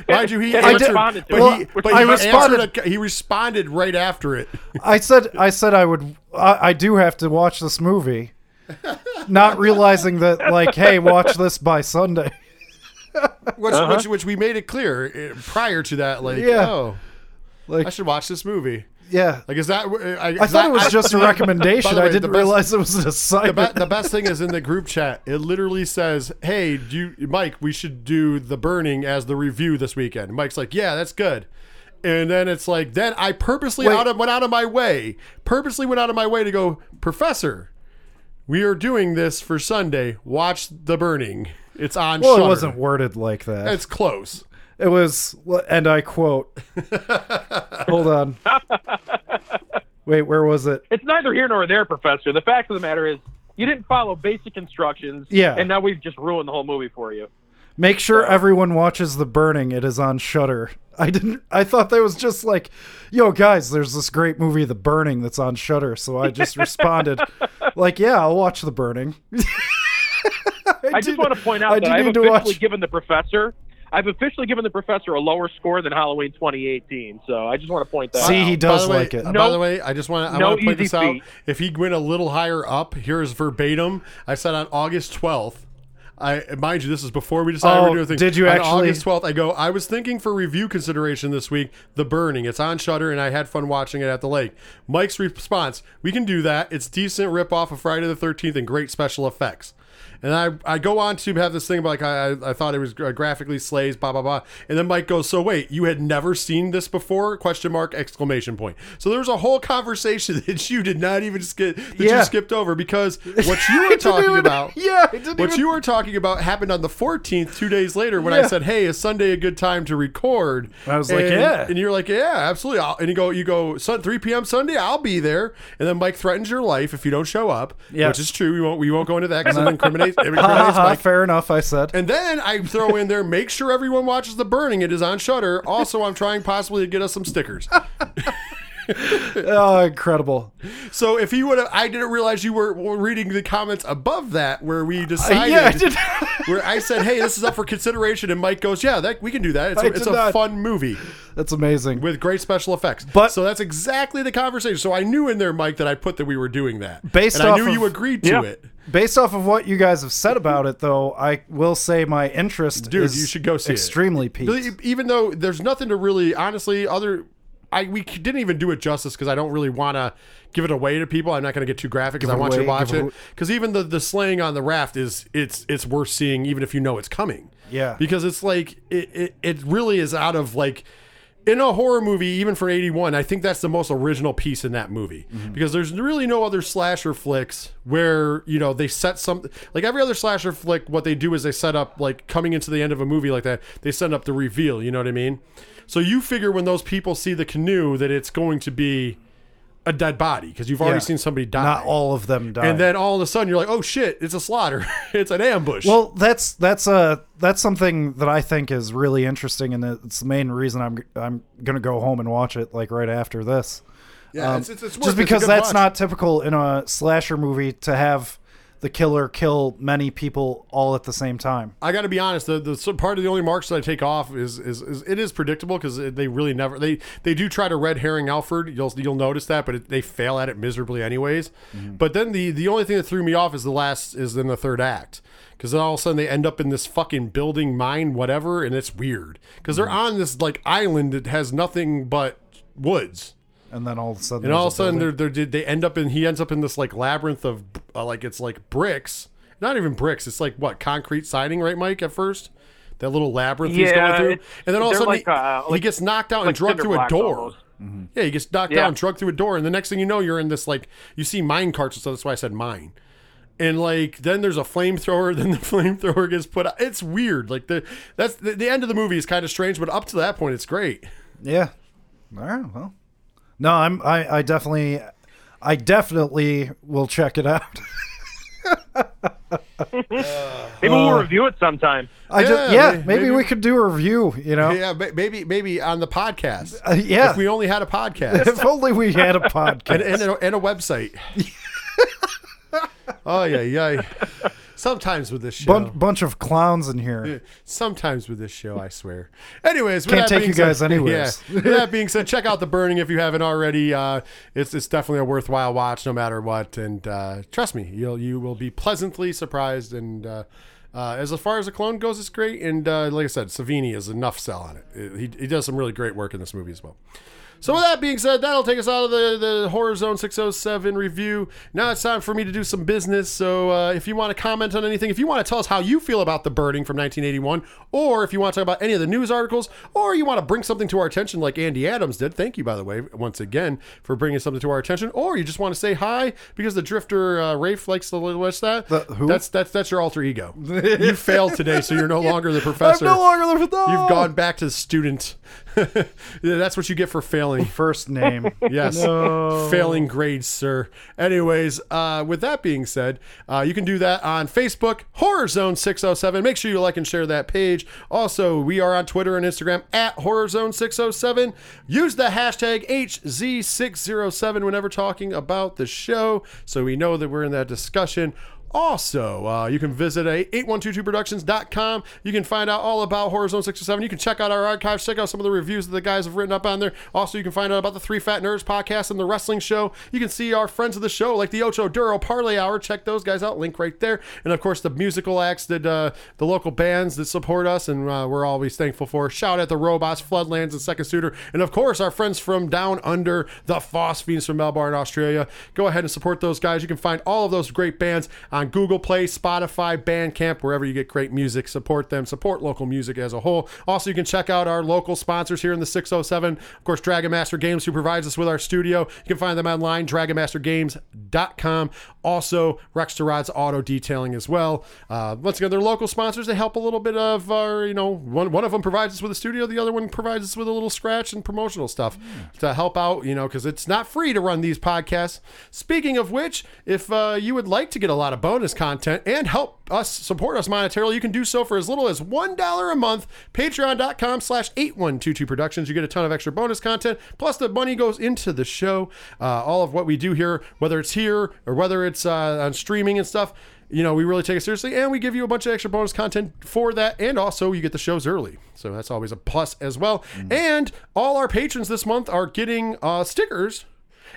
Mind you, he I answered, responded to but it. he, Which but I he responded- answered a- he responded right after it. I said I said I would I, I do have to watch this movie, not realizing that like, hey, watch this by Sunday. Which, Uh-huh. which, which we made it clear uh, prior to that, like, Yeah. oh, Like, I should watch this movie. Yeah. Like, is that? Uh, I, I thought it was just a recommendation. The I didn't best- realize it was an The, assignment. be- the best thing is in the group chat. It literally says, "Hey, do you, Mike, we should do the burning as the review this weekend." Mike's like, "Yeah, that's good." And then it's like, then I purposely Wait. out of, went out of my way, purposely went out of my way to go, Professor, we are doing this for Sunday. Watch the burning. It's on. well, Shudder. it wasn't worded like that. It's close. It was, and I quote. Hold on. Wait, where was it? It's neither here nor there, Professor. The fact of the matter is, you didn't follow basic instructions. Yeah. And now we've just ruined the whole movie for you. Make sure everyone watches The Burning. It is on Shudder. I didn't. I thought that was just like, yo, guys, there's this great movie, The Burning, that's on Shudder. So I just responded, like, yeah, I'll watch The Burning. I just want to point out I that I've officially watch- given the professor. I've officially given the professor a lower score than Halloween 2018. So I just want to point that out. See, out. he By does way, like it. By No- the way, I just want to I no want to point easy this out. feat. If he went a little higher up, here's verbatim. I said on August 12th. I mind you, this is before we decided Oh, we're doing things. did you on actually- August 12th, I go. I was thinking for review consideration this week, The Burning. It's on Shudder, and I had fun watching it at the lake. Mike's response: We can do that. It's decent rip off of Friday the 13th and great special effects. And I, I go on to have this thing about like I, I thought it was graphically slays blah blah blah and then Mike goes so wait you had never seen this before question mark exclamation point so there was a whole conversation that you did not even skip that Yeah. you skipped over because what you were talking even- about yeah, what even- you were talking about happened on the 14th two days later when I said hey is Sunday a good time to record I was like, yeah. and you're like yeah absolutely I'll, and you go you go Sun 3 p.m. Sunday I'll be there and then Mike threatens your life if you don't show up Yeah. which is true we won't we won't go into that because it incriminates, it Ha ha incriminates ha, fair enough, I said. and then I throw in there, make sure everyone watches The Burning. It is on Shudder. Also, I'm trying possibly to get us some stickers. oh, incredible. So if he would have, I didn't realize you were, were reading the comments above that where we Uh, decided. yeah, I did. Where I said, "Hey, this is up for consideration," and Mike goes, "Yeah, that we can do that. It's a, I it's a not. fun movie That's amazing. with great special effects." But- so that's exactly the conversation. So I knew in there, Mike, that I put that we were doing that, Based and I off knew of- you agreed to Yeah. it. Based off of what you guys have said about it, though, I will say my interest Dude, is you should go see it. extremely peaked. Even though there's nothing to really, honestly, other. I we didn't even do it justice because I don't really want to give it away to people. I'm not going to get too graphic because I it want you to watch it it. Because even the the slaying on the raft is it's it's worth seeing even if you know it's coming. Yeah. Because it's like it it, it really is out of like. In a horror movie, even for 81, I think that's the most original piece in that movie. Mm-hmm. Because there's really no other slasher flicks where, you know, they set some like every other slasher flick, what they do is they set up like coming into the end of a movie like that, they set up the reveal, you know what I mean? So you figure when those people see the canoe that it's going to be a dead body because you've already Yeah. seen somebody die. Not all of them die. and then all of a sudden you're like, "Oh shit, it's a slaughter. it's an ambush." Well, that's that's uh that's something that I think is really interesting, and it's the main reason I'm I'm gonna go home and watch it like right after this. yeah, Um, it's, it's, it's just because that's watch. not typical in a slasher movie to have the killer kill many people all at the same time. I got to be honest. The, the so part of the only marks that I take off is is, is it is predictable because they really never they they do try to red herring Alfred. You'll you'll notice that, but it, they fail at it miserably anyways. Mm-hmm. But then the the only thing that threw me off is the last is in the third act because then all of a sudden they end up in this fucking building mine whatever, and it's weird because they're mm-hmm. on this like island that has nothing but woods. And then all of a sudden, And all of a sudden, they're, they're, they end up in he ends up in this like labyrinth of uh, like it's like bricks, not even bricks. It's like what concrete siding, right, Mike? At first, that little labyrinth he's going through, and then all of a sudden like, he, uh, he gets knocked out and like drugged through a Cinderblocks door. almost. Yeah, he gets knocked Yeah. down, drugged through a door, and the next thing you know, you're in this like you see mine carts, so that's why I said mine. And like then there's a flamethrower, then the flamethrower gets put out. It's weird. Like the that's the, the end of the movie is kind of strange, but up to that point, it's great. yeah. All right. Well, no, I'm I I definitely I definitely will check it out. Maybe we'll review it sometime. I just Yeah, yeah, may- maybe, maybe- we could do a review. You know, Yeah, ma- maybe maybe on the podcast. Uh, yeah. If we only had a podcast. if only we had a podcast. and, and, a, and a website. oh yeah, yeah. Sometimes with this show. Bun- bunch of clowns in here. Sometimes with this show, I swear. Anyways, with Can't that take being you guys said- anywheres. Yeah. With that being said, check out the burning if you haven't already. Uh, it's it's definitely a worthwhile watch, no matter what. And uh, trust me, you'll you will be pleasantly surprised. And uh, uh, as far as the clone goes, it's great. And uh, like I said, Savini is enough sell on it. He, he does some really great work in this movie as well. So with that being said, that'll take us out of the, the Horror Zone 607 review. Now it's time for me to do some business. So uh, if you want to comment on anything, if you want to tell us how you feel about the burning from 1981, or if you want to talk about any of the news articles, or you want to bring something to our attention like Andy Adams did, thank you by the way once again for bringing something to our attention, or you just want to say hi because the Drifter uh, Rafe likes to watch that. The who? That's that's that's your alter ego. you failed today, so you're no longer the professor. I'm no longer the professor. You've gone back to the student. That's what you get for failing. First name. Yes. Failing grades, sir. Anyways, uh, with that being said, uh, you can do that on Facebook, Horror Zone 607. Make sure you like and share that page. Also, we are on Twitter and Instagram at Horror Zone 607. Use the hashtag HZ607 whenever talking about the show so we know that we're in that discussion. Also, uh, you can visit a 8122productions.com. You can find out all about Horror Zone 607. You can check out our archives, check out some of the reviews that the guys have written up on there. Also, you can find out about the Three Fat Nerds podcast and the wrestling show. You can see our friends of the show, like the Ocho Duro Parlay Hour. Check those guys out. Link right there. And of course, the musical acts that uh, the local bands that support us, and uh, we're always thankful for. Shout at the Robots, Floodlands, and Second Suitor. And of course, our friends from down under, the Phosphines from Melbourne, Australia. Go ahead and support those guys. You can find all of those great bands on Google Play, Spotify, Bandcamp, wherever you get great music. Support them. Support local music as a whole. Also, you can check out our local sponsors here in the 607. Of course, Dragon Master Games, who provides us with our studio. You can find them online, dragonmastergames.com. Also, Rex Rod's Auto Detailing as well. Uh, once again, they're local sponsors. They help a little bit of our, you know, one, one of them provides us with a studio, the other one provides us with a little scratch and promotional stuff to help out, you know, because it's not free to run these podcasts. Speaking of which, if uh, you would like to get a lot of bonus content and help us support us monetarily, you can do so for as little as $1 a month. Patreon.com slash 8122 Productions. You get a ton of extra bonus content. Plus, the money goes into the show. Uh, all of what we do here, whether it's here or whether it's uh, on streaming and stuff, you know, we really take it seriously and we give you a bunch of extra bonus content for that. And also, you get the shows early. So that's always a plus as well. And all our patrons this month are getting uh, stickers.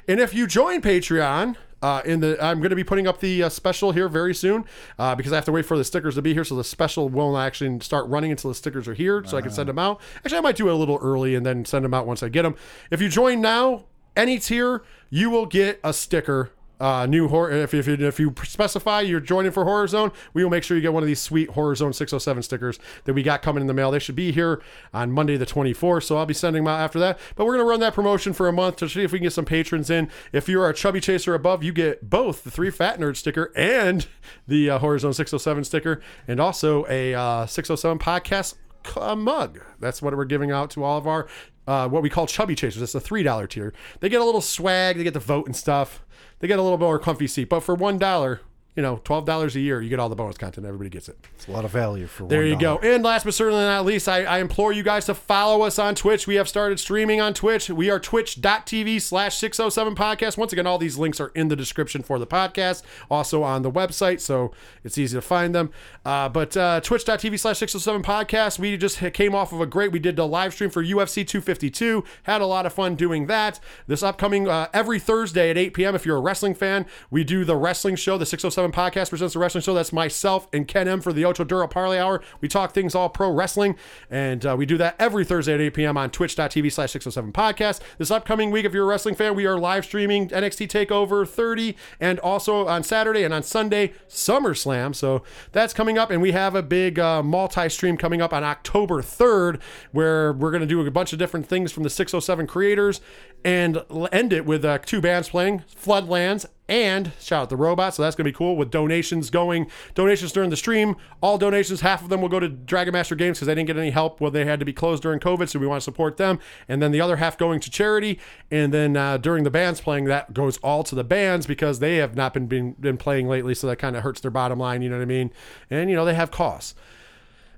And if you join Patreon, uh, in the I'm going to be putting up the uh, special here very soon uh, because I have to wait for the stickers to be here. So the special won't actually start running until the stickers are here, so I can send them out. Actually, I might do it a little early and then send them out once I get them. If you join now, any tier, you will get a sticker. Uh, new horror. If, if, if you specify you're joining for Horror Zone, we will make sure you get one of these sweet Horror Zone 607 stickers that we got coming in the mail. They should be here on Monday the 24th, so I'll be sending them out after that. But we're gonna run that promotion for a month to see if we can get some patrons in. If you're a chubby chaser above, you get both the three fat nerd sticker and the uh, Horror Zone 607 sticker, and also a uh, 607 podcast a mug. That's what we're giving out to all of our uh, what we call chubby chasers. It's a three dollar tier. They get a little swag. They get to vote and stuff. They get a little bit more comfy seat. But for one dollar, you know, twelve dollars a year, you get all the bonus content. Everybody gets it. It's a lot of value for There you go. And last but certainly not least, I, I implore you guys to follow us on Twitch. We have started streaming on Twitch. We are twitch.tv slash 607 podcast. Once again, all these links are in the description for the podcast, also on the website, so it's easy to find them. Uh, but uh, twitch.tv slash 607 podcast, we just came off of a great, we did the live stream for UFC 252, had a lot of fun doing that. This upcoming, uh, every Thursday at 8 p.m., if you're a wrestling fan, we do the wrestling show, the 607 podcast presents the wrestling show. That's myself and Ken M for the Ocho Duro Parlay Hour. We talk things all pro wrestling, and uh, we do that every Thursday at 8 p.m. on twitch.tv slash 607 podcast. This upcoming week, if you're a wrestling fan, we are live streaming NXT TakeOver 30 and also on Saturday and on Sunday, SummerSlam. So that's coming up, and we have a big uh, multi stream coming up on October 3rd where we're going to do a bunch of different things from the 607 creators and end it with uh, two bands playing Floodlands and shout out the robot. So that's going to be cool with donations going, donations during the stream. All donations, half of them will go to Dragon Master Games because they didn't get any help when they had to be closed during COVID. So we want to support them. And then the other half going to charity. And then uh, during the bands playing, that goes all to the bands because they have not been, been, been playing lately. So that kind of hurts their bottom line. You know what I mean? And, you know, they have costs.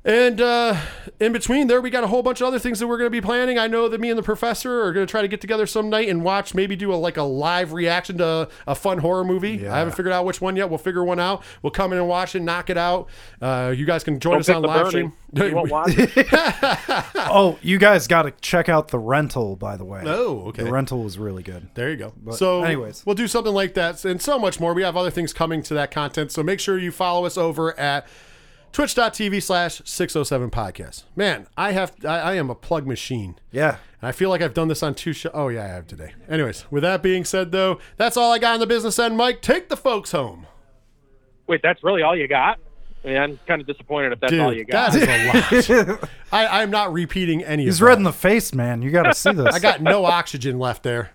And uh, in between there, we got a whole bunch of other things that we're going to be planning. I know that me and the professor are going to try to get together some night and watch, maybe do a like a live reaction to a fun horror movie. I haven't figured out which one yet. We'll figure one out. We'll come in and watch it, knock it out. Uh, you guys can join Don't us pick on the live burning. stream. You won't watch it. Oh, you guys got to check out the rental, by the way. Oh, okay. The rental was really good. There you go. so, anyways. we'll do something like that and so much more. We have other things coming to that content. So make sure you follow us over at twitch.tv slash 607 podcast. Man, I have, I, I am a plug machine. Yeah. And I feel like I've done this on two shows. Oh, yeah, I have today. Anyways, with that being said, though, that's all I got on the business end. Mike, take the folks home. Wait, that's really all you got? I mean, I'm kind of disappointed if that's all you got. that is a lot. I, I'm not repeating any He's of red that. in the face, man. You got to see this. I got no oxygen left there.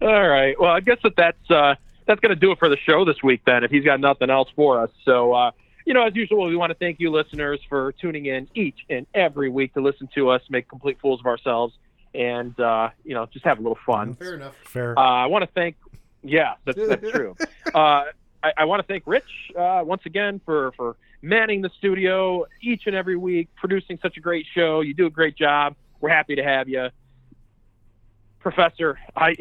All right. Well, I guess that that's uh, that's going to do it for the show this week. Then, if he's got nothing else for us, so uh, you know, as usual, we want to thank you, listeners, for tuning in each and every week to listen to us make complete fools of ourselves, and uh, you know, just have a little fun. Fair enough. Fair. Uh, I want to thank, yeah, that's, that's true. Uh, I, I want to thank Rich uh, once again for for manning the studio each and every week, producing such a great show. You do a great job. We're happy to have you, Professor. I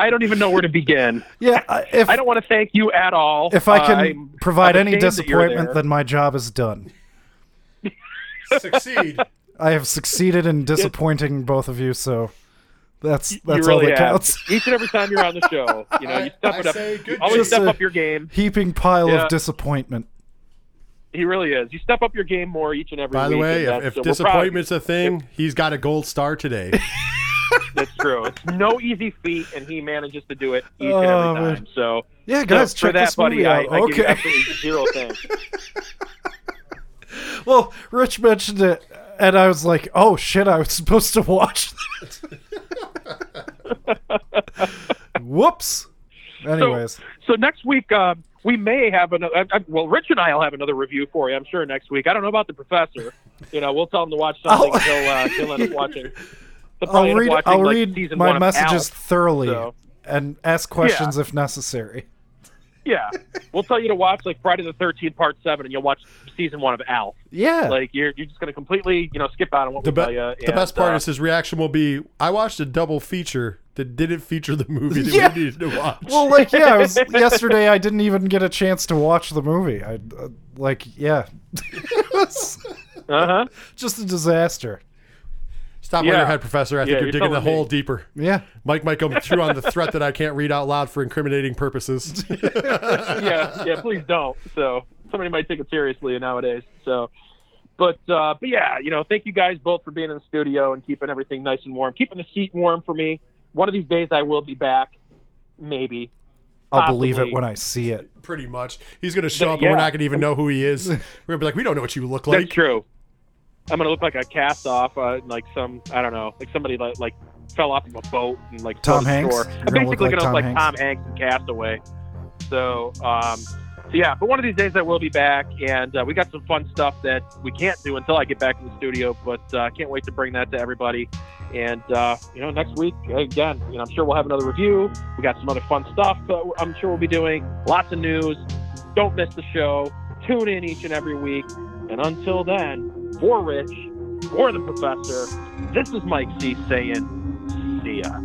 I don't even know where to begin. yeah. I- If I don't want to thank you at all. if I can I'm- provide I'm any ashamed that you're disappointment, then my job is done. Succeed. I have succeeded in disappointing both of you, so that's that's really all that have. counts. Each and every time you're on the show, you know, you step I it up. say good Always step up your game. Heaping pile Yeah. of disappointment. He really is. You step up your game more each and every By the way, if, if so we're proud of you. disappointment's a thing, he's got a gold star today. That's true. It's no easy feat, and he manages to do it each Oh, and every man. time. So, Yeah, so guys, for check that, this buddy, movie I, out. I give you okay. absolutely zero thanks. Well, Rich mentioned it, and I was like, "Oh shit, I was supposed to watch that." Whoops. Anyways, So next week, uh, we may have another. I, I, well, Rich and I will have another review for you. I'm sure next week. I don't know about the professor. You know, we'll tell him to watch something. I'll- He'll, uh, he'll end up watching. He'll I'll end read. watching, I'll like, read season my one messages Alf. thoroughly so- and ask questions if necessary. Yeah, we'll tell you to watch like Friday the 13th Part Seven, and you'll watch season one of Alf. Yeah. Like you're you're just gonna completely you know skip out on what The, we be- tell you. the best part uh, is his reaction will be, I watched a double feature that didn't feature the movie that Yeah. we needed to watch. well, like yeah, I was, yesterday I didn't even get a chance to watch the movie. I uh, like yeah, uh huh. just a disaster. Stop on yeah. your head, Professor. I think Yeah, you're you're digging the me. hole deeper. Yeah. Mike might come through on the threat that I can't read out loud for incriminating purposes. yeah, yeah, please don't. So somebody might take it seriously nowadays. So, but uh, but yeah, you know, thank you guys both for being in the studio and keeping everything nice and warm, keeping the seat warm for me. One of these days, I will be back, maybe. I'll believe it when I see it. Pretty much. He's going to show But up and we're yeah. not going to even know who he is. We're going to be like, we don't know what you look like. That's like. true. I'm gonna look like a cast off, uh, like some I don't know, like somebody like, like fell off of a boat and like Tom Hanks? You're I'm gonna look basically like gonna Tom look like Hanks? Tom Hanks and Castaway. So, um, so yeah, but one of these days I will be back, and uh, we got some fun stuff that we can't do until I get back in the studio. But uh, I can't wait to bring that to everybody. And uh, you know, next week again, you know, I'm sure we'll have another review. We got some other fun stuff. Uh, I'm sure we'll be doing lots of news. Don't miss the show. Tune in each and every week. And until then, for Rich, for the Professor, this is Mike C saying, see ya.